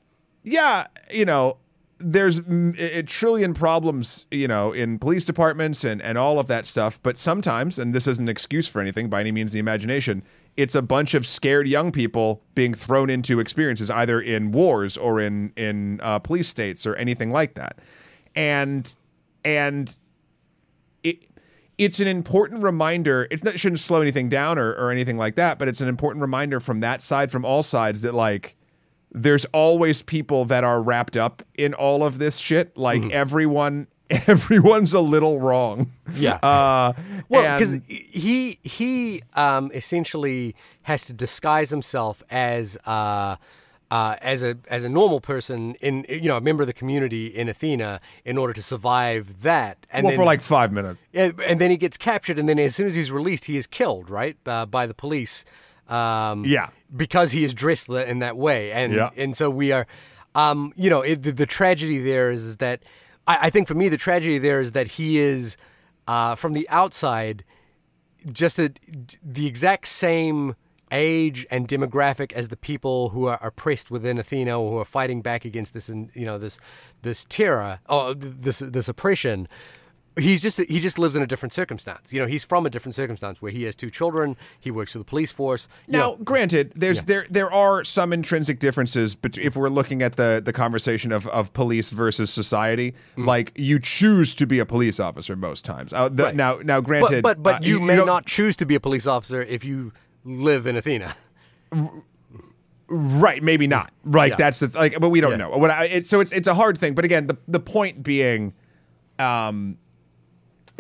yeah you know there's a trillion problems you know in police departments and and all of that stuff but sometimes and this isn't an excuse for anything by any means the imagination it's a bunch of scared young people being thrown into experiences either in wars or in in uh, police states or anything like that and and it it's an important reminder. It's not it shouldn't slow anything down or, or anything like that, but it's an important reminder from that side, from all sides, that like there's always people that are wrapped up in all of this shit. Like everyone, (laughs) everyone's a little wrong. Yeah. Uh, Well, because he he um, essentially has to disguise himself as uh, uh, as a as a normal person in you know a member of the community in Athena in order to survive that. And well, then, for like five minutes. Yeah, and then he gets captured, and then as soon as he's released, he is killed, right, uh, by the police. Um, Yeah. because he is dressed in that way, and Yeah. and so we are, um, you know, it, the, the tragedy there is, is that I, I think for me the tragedy there is that he is uh, from the outside just a, the exact same age and demographic as the people who are oppressed within Athena or who are fighting back against this, and you know, this this terror, or this this oppression. He's just he just lives in a different circumstance. You know, he's from a different circumstance where he has two children. He works for the police force. you Now, know. granted, there's there there are some intrinsic differences, but if we're looking at the the conversation of, of police versus society, Mm. like you choose to be a police officer most times. Uh, the, Right. Now, now, granted, but but, but uh, you, may don't- not choose to be a police officer if you live in Athena. (laughs) Right, maybe not. Right, Yeah. that's the th- like, but we don't Yeah. know. What I, it, so it's it's a hard thing. But again, the the point being, um,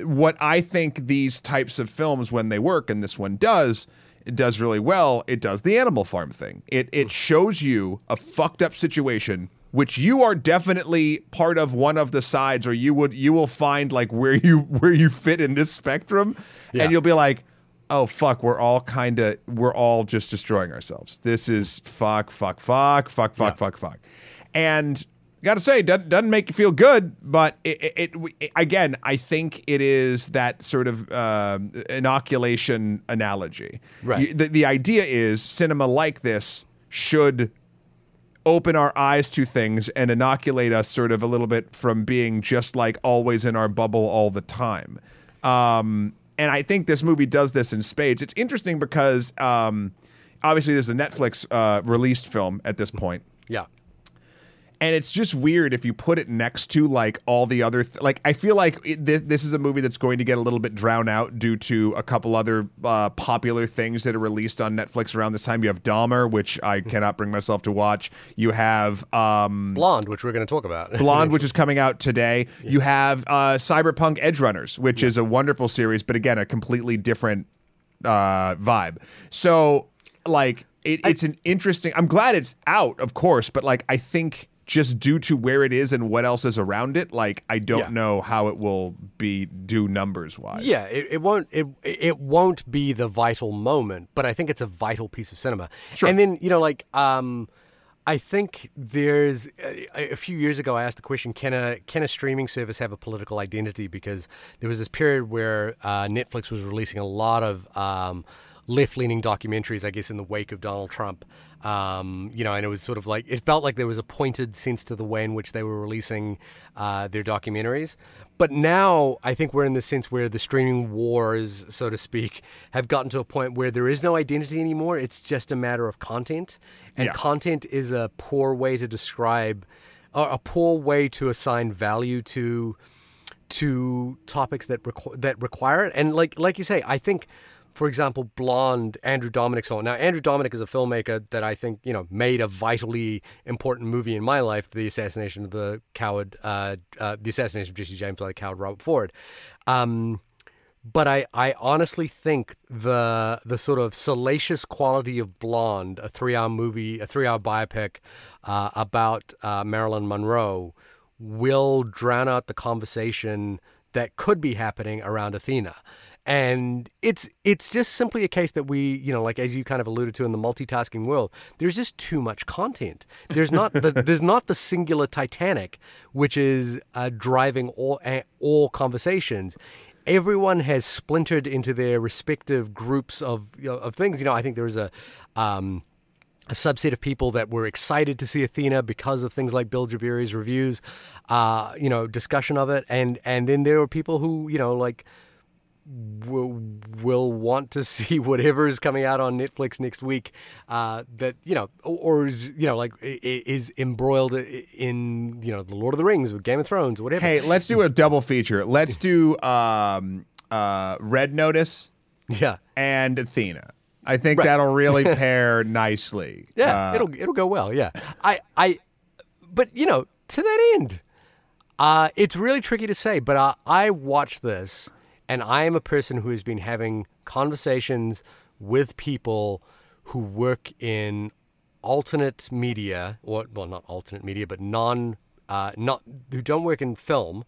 what I think these types of films when they work, and this one does, it does really well. It does the Animal Farm thing. It it hmm. shows you a fucked up situation. Which you are definitely part of one of the sides, or you would you will find like where you (laughs) where you fit in this spectrum, Yeah. and you'll be like, oh fuck, we're all kind of we're all just destroying ourselves. This is fuck, fuck, fuck, fuck, fuck, Yeah. fuck, fuck, and gotta say, doesn't doesn't make you feel good. But it, it, it again, I think it is that sort of um inoculation analogy. Right. You- the the idea is cinema like this should open our eyes to things and inoculate us sort of a little bit from being just like always in our bubble all the time. Um, and I think this movie does this in spades. It's interesting because um, obviously this is a Netflix uh, released film at this point. Yeah. And it's just weird if you put it next to like all the other th- like I feel like it, this, this is a movie that's going to get a little bit drowned out due to a couple other uh, popular things that are released on Netflix around this time. You have Dahmer, which I cannot bring myself to watch. You have um, Blonde, which we're going to talk about. (laughs) Blonde, which is coming out today. You have uh, Cyberpunk Edge Runners, which is a wonderful series, but again, a completely different uh, vibe. So, like, it, it's an interesting. I'm glad it's out, of course, but like, I think just due to where it is and what else is around it, like, I don't Yeah. know how it will be do numbers wise. Yeah, it, it won't it it won't be the vital moment, but I think it's a vital piece of cinema. Sure. And then you know, like um, I think there's a, a few years ago I asked the question: Can a can a streaming service have a political identity? Because there was this period where uh, Netflix was releasing a lot of um, left leaning documentaries, I guess, in the wake of Donald Trump. Um, you know, and it was sort of like it felt like there was a pointed sense to the way in which they were releasing uh, their documentaries. But now I think we're in the sense where the streaming wars, so to speak, have gotten to a point where there is no identity anymore. It's just a matter of content, and Yeah. content is a poor way to describe, or a poor way to assign value to to topics that requ- that require it. And like like you say, I think, for example, Blonde, Andrew Dominik's film. Now, Andrew Dominik is a filmmaker that I think you know made a vitally important movie in my life: the assassination of the coward, uh, uh, the assassination of Jesse James by the coward Robert Ford. Um, but I, I honestly think the the sort of salacious quality of Blonde, a three hour movie, a three hour biopic uh, about uh, Marilyn Monroe, will drown out the conversation that could be happening around Athena. And it's it's just simply a case that we, you know, like as you kind of alluded to in the multitasking world, there's just too much content. There's not the (laughs) there's not the singular Titanic, which is uh, driving all all conversations everyone has splintered into their respective groups of you know, of things. You know, I think there was a um, a subset of people that were excited to see Athena because of things like Bilge Ebiri's reviews, uh, you know, discussion of it, and and then there were people who you know like will will want to (laughs) see whatever is coming out on Netflix next week uh, that you know or is you know like i- i- is embroiled in you know the Lord of the Rings with Game of Thrones whatever Hey, let's do a double feature. Let's do um, uh, Red Notice (laughs) yeah and Athena. I think Right. that'll really (laughs) pair nicely. Yeah, Uh, it'll it'll go well. Yeah, I I, but you know, to that end, uh, it's really tricky to say. But uh, I watch this, and I am a person who has been having conversations with people who work in alternate media, or well, not alternate media, but non, uh, not who don't work in film,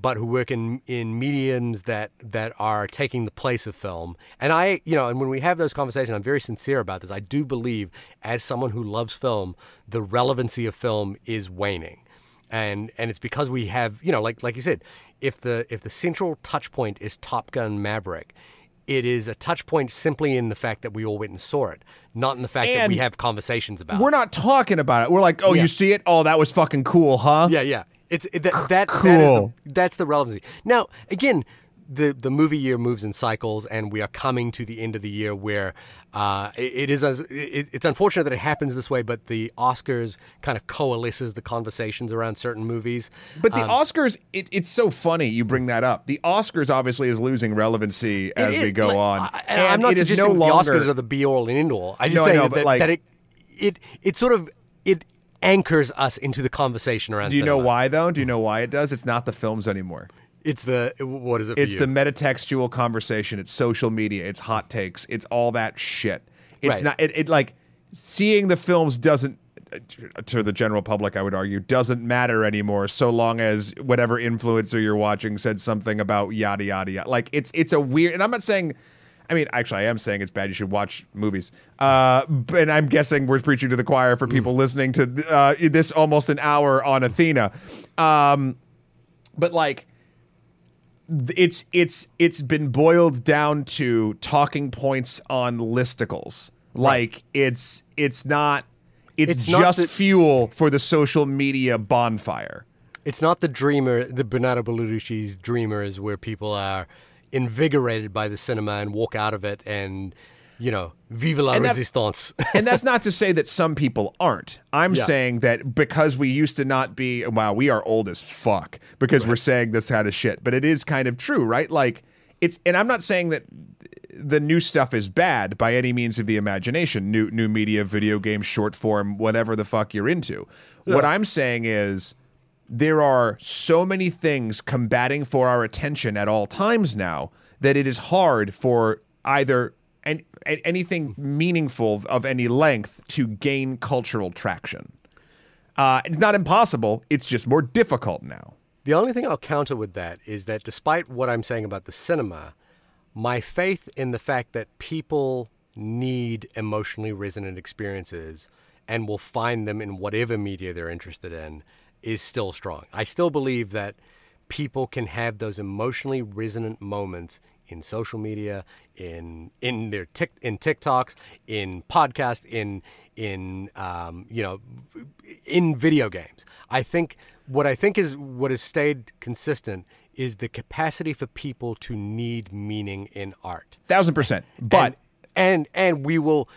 but who work in in mediums that that are taking the place of film. And I, you know, and when we have those conversations, I'm very sincere about this. I do believe, as someone who loves film, the relevancy of film is waning. And and it's because we have, you know, like like you said, if the if the central touch point is Top Gun Maverick, it is a touch point simply in the fact that we all went and saw it, not in the fact that we have conversations about it. We're not talking about it. We're like, oh, Yeah. you see it? Oh, that was fucking cool, huh? Yeah, yeah. It's it, that that, that is the, that's the relevancy. Now, again, the the movie year moves in cycles, and we are coming to the end of the year where uh, it, it is as- it, it's unfortunate that it happens this way, but the Oscars kind of coalesces the conversations around certain movies. But the Um, Oscars, it, it's so funny you bring that up. The Oscars obviously is losing relevancy as we go like, on. I, and I'm not suggesting no longer, the Oscars are the be all and end all. I just No, say that, like- that it it it sort of it anchors us into the conversation around. Do you know why though? Do you know why it does? It's not the films anymore. It's the what is it? For It's you? the metatextual conversation. It's social media. It's hot takes. It's all that shit. It's Right. not. It, it like seeing the films doesn't to the general public. I would argue doesn't matter anymore. So long as whatever influencer you're watching said something about yada yada yada. Like it's it's a weird. And I'm not saying. I mean, actually, I am saying it's bad. You should watch movies. Uh, and I'm guessing we're preaching to the choir for people listening to uh, this almost an hour on Athena. Um, but like it's it's it's been boiled down to talking points on listicles. Like it's it's not it's, It's not just fuel for the social media bonfire. It's not the dreamer, the Bernardo Bertolucci's dreamers, where people are invigorated by the cinema and walk out of it and, you know, vive la And that- resistance. (laughs) and that's not to say that some people aren't. I'm Yeah. saying that because we used to not be wow, we are old as fuck because we're saying this kind of shit. But it is kind of true, right? Like it's and I'm not saying that the new stuff is bad by any means of the imagination. New new media, video games, short form, whatever the fuck you're into. What I'm saying is there are so many things combating for our attention at all times now that it is hard for either anything meaningful of any length to gain cultural traction. Uh, it's not impossible. It's just more difficult now. the only thing I'll counter with that is that despite what I'm saying about the cinema, my faith in the fact that people need emotionally resonant experiences and will find them in whatever media they're interested in is still strong. I still believe that people can have those emotionally resonant moments in social media, in in their tic, in TikToks, in podcasts, in in um, you know, in video games. I think what I think is what has stayed consistent is the capacity for people to need meaning in art. Thousand percent. But and and, and we will.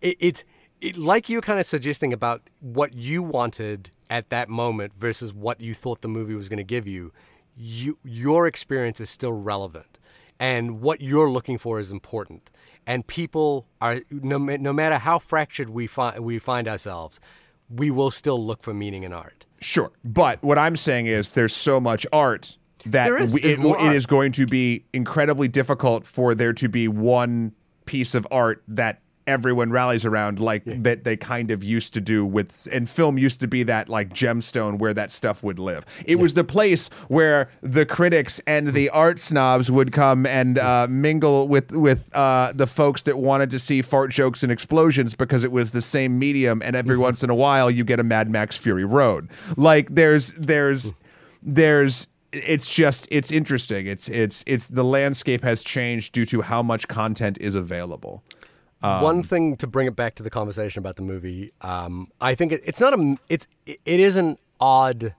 It, it's it, like you're kind of suggesting about what you wanted at that moment versus what you thought the movie was going to give you. You your experience is still relevant, and what you're looking for is important. And people are no, no matter how fractured we find we find ourselves, we will still look for meaning in art. Sure, but what I'm saying is there's so much art that is- we, it, art. is going to be incredibly difficult for there to be one piece of art that everyone rallies around like that they kind of used to do with and film used to be that like gemstone where that stuff would live. It was the place where the critics and the art snobs would come and uh, mingle with with uh, the folks that wanted to see fart jokes and explosions because it was the same medium and every once in a while you get a mad max fury road. Like there's there's there's it's just it's interesting. It's it's it's the landscape has changed due to how much content is available One thing to bring it back to the conversation about the movie, um, I think it, it's not a it's it is an odd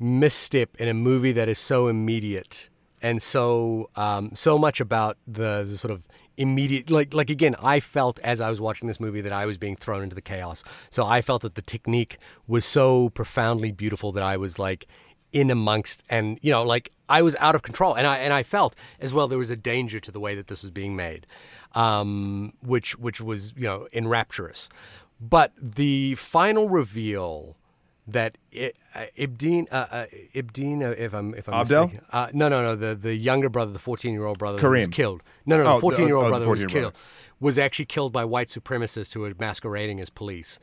misstep in a movie that is so immediate and so um, so much about the, the sort of immediate like like again I felt as I was watching this movie that I was being thrown into the chaos. So I felt that the technique was so profoundly beautiful that I was like in amongst and you know like I was out of control. And I and I felt as well there was a danger to the way that this was being made um, which which was you know enrapturous but the final reveal that I, uh, Ibdin, uh, uh, Ibdin, uh, if I'm if I'm Abdel? uh, no, no, no, the the younger brother, the 14 year old brother, who was killed. No, no, no, Oh, the 14 year old the brother was 14-year-old killed was actually killed by white supremacists who were masquerading as police.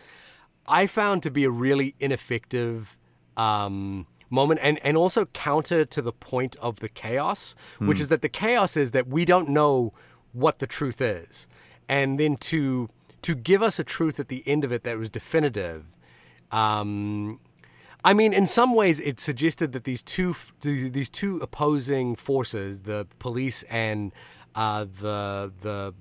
I found to be a really ineffective um, moment and, and also counter to the point of the chaos, which is that the chaos is that we don't know what the truth is. And then to to give us a truth at the end of it that was definitive. Um, I mean, in some ways, it suggested that these two these two opposing forces, the police and uh, the the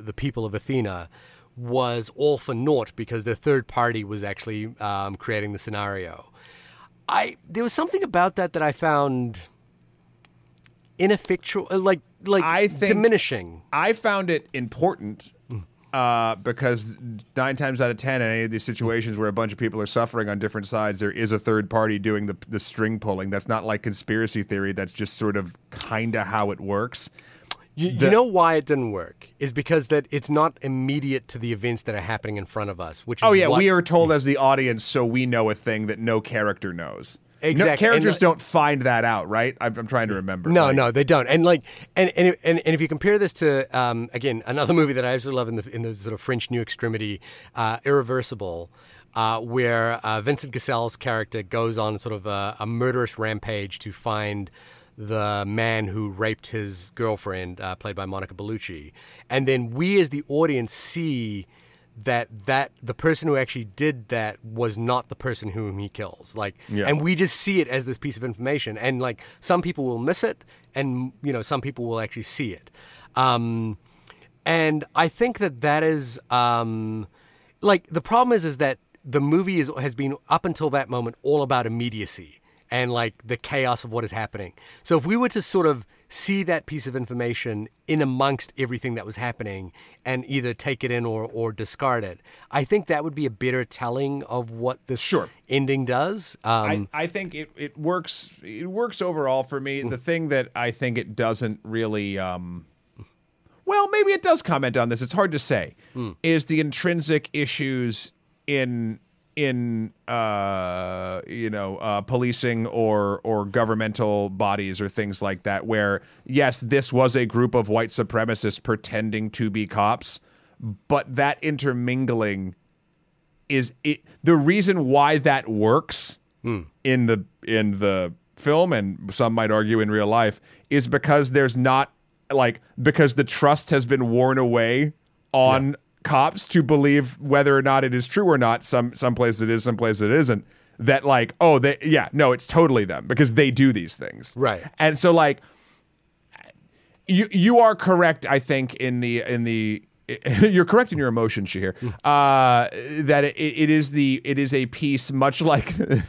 the people of Athena, was all for naught because the third party was actually um, creating the scenario. I there was something about that that I found ineffectual, uh, like like I think- diminishing. I found it important uh, because nine times out of ten, in any of these situations where a bunch of people are suffering on different sides, there is a third party doing the the string pulling. That's not like conspiracy theory. That's just sort of kind of how it works. You, you know why it didn't work is because that it's not immediate to the events that are happening in front of us. Which is Oh yeah, what- we are told as the audience, so we know a thing that no character knows. No, characters And- don't find that out, right? I'm, I'm trying to remember. No, Like, no, they don't. And like, and and, and and if you compare this to um, again another movie that I absolutely love in the in the sort of French New Extremity, uh, Irreversible, uh, where uh, Vincent Cassel's character goes on sort of a, a murderous rampage to find the man who raped his girlfriend, uh, played by Monica Bellucci, and then we as the audience see that that the person who actually did that was not the person whom he kills. Like Yeah. and we just see it as this piece of information. And like some people will miss it and you know some people will actually see it. Um and i think that that is um like the problem is is that the movie is has been up until that moment all about immediacy and like the chaos of what is happening so if we were to sort of see that piece of information in amongst everything that was happening and either take it in or or discard it i think that would be a better telling of what this Sure. ending does um I, I think it, it works it works overall for me. The thing that I think it doesn't really um well, maybe it does comment on this, it's hard to say, is the intrinsic issues in in uh you know uh policing or or governmental bodies or things like that where yes this was a group of white supremacists pretending to be cops but that intermingling is it the reason why that works in the in the film and some might argue in real life is because there's not like because the trust has been worn away on cops to believe whether or not it is true or not some some places it is some places it isn't that like oh they yeah no it's totally them because they do these things Right. and so like you you are correct. I think in the in the (laughs) you're correct in your emotion, Shahir. Uh, that it, it is the it is a piece much like (laughs) a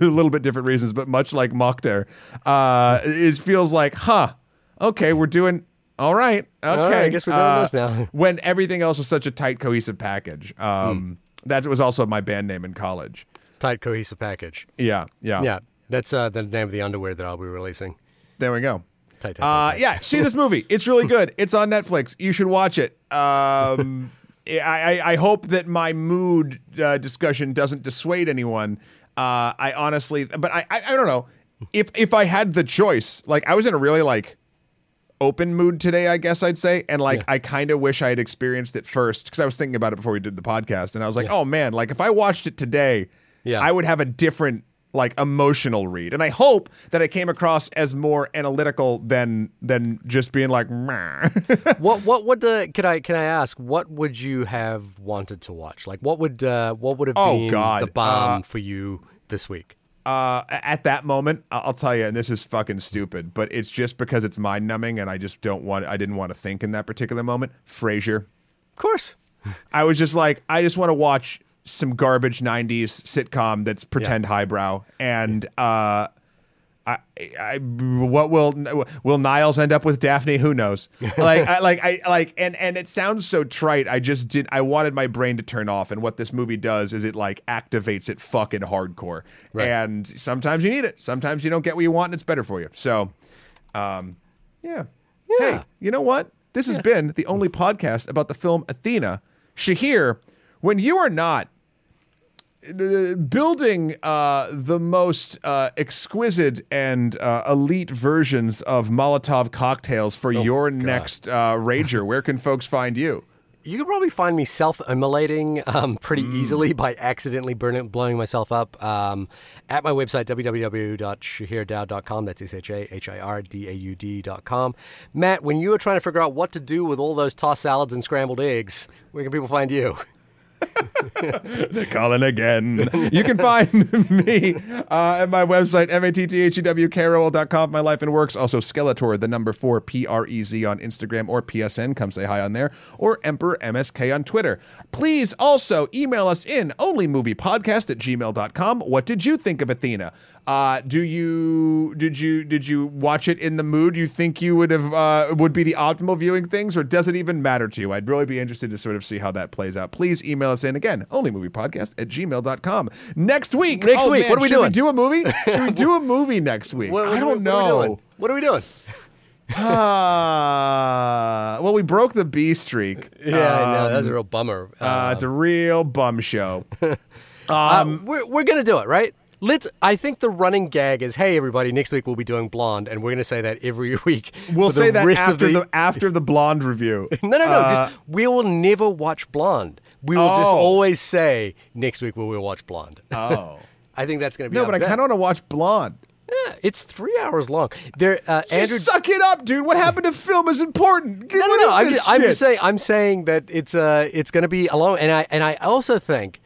little bit different reasons, but much like Mokhtar. Uh, it feels like, huh? Okay, we're doing all right. Okay, right, I guess we're doing Uh, this now. (laughs) when everything else is such a tight, cohesive package. Um, That was also my band name in college. Tight, cohesive package. Yeah, yeah, Yeah, that's uh, the name of the underwear that I'll be releasing. There we go. Tight, tight, Uh, yeah, see this movie. It's really good. (laughs) It's on Netflix. You should watch it. Um, (laughs) I, I, I hope that my mood uh, discussion doesn't dissuade anyone. Uh, I honestly, but I, I, I don't know if if I had the choice. Like I was in a really like open mood today, I guess I'd say, and like Yeah. I kind of wish I had experienced it first because I was thinking about it before we did the podcast, and I was like, oh man, like if I watched it today, Yeah. I would have a different like emotional read, and I hope that I came across as more analytical than than just being like, "Meh." (laughs) what what would the can I can I ask what would you have wanted to watch? Like what would uh, what would have Oh, been God. the bomb Uh, for you this week? Uh, at that moment, I'll tell you, and this is fucking stupid, but it's just because it's mind numbing, and I just don't want, I didn't want to think in that particular moment. Frasier. Of course. (laughs) I was just like, I just want to watch some garbage '90s sitcom that's pretend highbrow, and uh, I, I, what will will Niles end up with Daphne? Who knows? (laughs) Like, I, like, I like, and and it sounds so trite. I just did. I wanted my brain to turn off, and what this movie does is it like activates it fucking hardcore. Right. And sometimes you need it. Sometimes you don't get what you want, and it's better for you. So, um, yeah. yeah. Hey, you know what? This has been the only podcast about the film Athena. Shahir, when you are not building uh, the most uh, exquisite and uh, elite versions of Molotov cocktails for your next uh, Rager, (laughs) where can folks find you? You can probably find me self-immolating um, pretty Mm. easily by accidentally burning, blowing myself up um, at my website, www.shahirdaud.com. That's S-H-A-H-I-R-D-A-U-D.com. Matt, when you were trying to figure out what to do with all those tossed salads and scrambled eggs, where can people find you? (laughs) (laughs) They're calling again. you can find (laughs) me uh, at my website, M-A-T-T-H-E-W-K-R-O-L.com, my life and works. Also, Skeletor, the number four, P-R-E-Z on Instagram or PSN. Come say hi on there. Or Emperor MSK on Twitter. Please also email us in onlymoviepodcast at gmail.com. What did you think of Athena? Uh, do you did you did you watch it in the mood you think you would have uh, would be the optimal viewing things, or does it even matter to you? I'd really be interested to sort of see how that plays out. Please email us in again, onlymoviepodcast at gmail.com. Next week. Next oh, week, man, what are we should doing? We do a movie? (laughs) Should we do a movie next week? What, what I don't what know. What are we doing? Uh, (laughs) well, we broke the B streak. Yeah, I know. That's a real bummer. Uh, it's a real bum show. (laughs) Uh, we're we're gonna do it, right? Let's. I think the running gag is, "Hey, everybody! Next week we'll be doing Blonde, and we're gonna say that every (laughs) week." We'll say that after the, after the blonde review. (laughs) No, no, no. Uh, just we will never watch Blonde. We will just Oh. always say next week we will watch Blonde. (laughs) oh. I think that's gonna be No, but I kind of want to watch Blonde. Yeah, it's three hours long. There, uh, Andrew. Just suck it up, dude. What happened to film is important. No, no, What no. is I'm just, I'm just saying. I'm saying that it's uh it's going to be alone, and I and I also think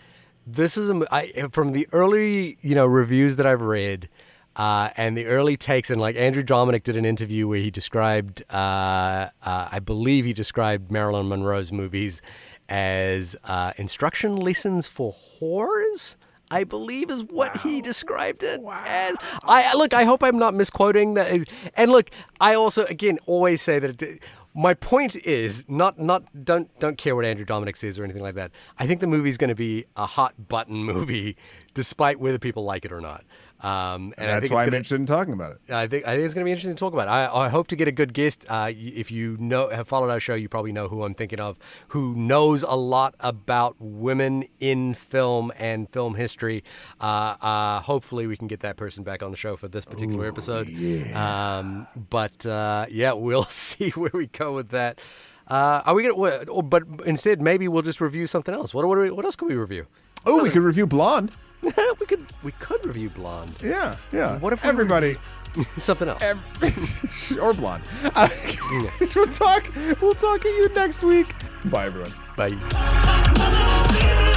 this is a, I, from the early you know reviews that I've read. Uh, and the early takes, and like Andrew Dominik did an interview where he described, uh, uh, I believe he described Marilyn Monroe's movies as uh, instruction lessons for whores. I believe is what he described it as. I look. I hope I'm not misquoting that. And look, I also again always say that. It, my point is not not don't don't care what Andrew Dominik says or anything like that. I think the movie's going to be a hot button (laughs) movie, despite whether people like it or not. Um, and I That's why it's I'm interested in talking about it. I think I think it's going to be interesting to talk about. I, I hope to get a good guest. Uh, if you know have followed our show, you probably know who I'm thinking of, who knows a lot about women in film and film history. Uh, uh, hopefully, we can get that person back on the show for this particular episode. Um, but uh, yeah, we'll (laughs) see where we go with that. Uh, are we gonna? Or, but instead, maybe we'll just review something else. What what, we, what else could we review? Oh, we could review Blonde. (laughs) we could we could review Blonde. Yeah, yeah. What if we everybody Something else. ev- (laughs) (laughs) or Blonde? Uh, we'll talk. We'll talk to you next week. Bye, everyone. Bye.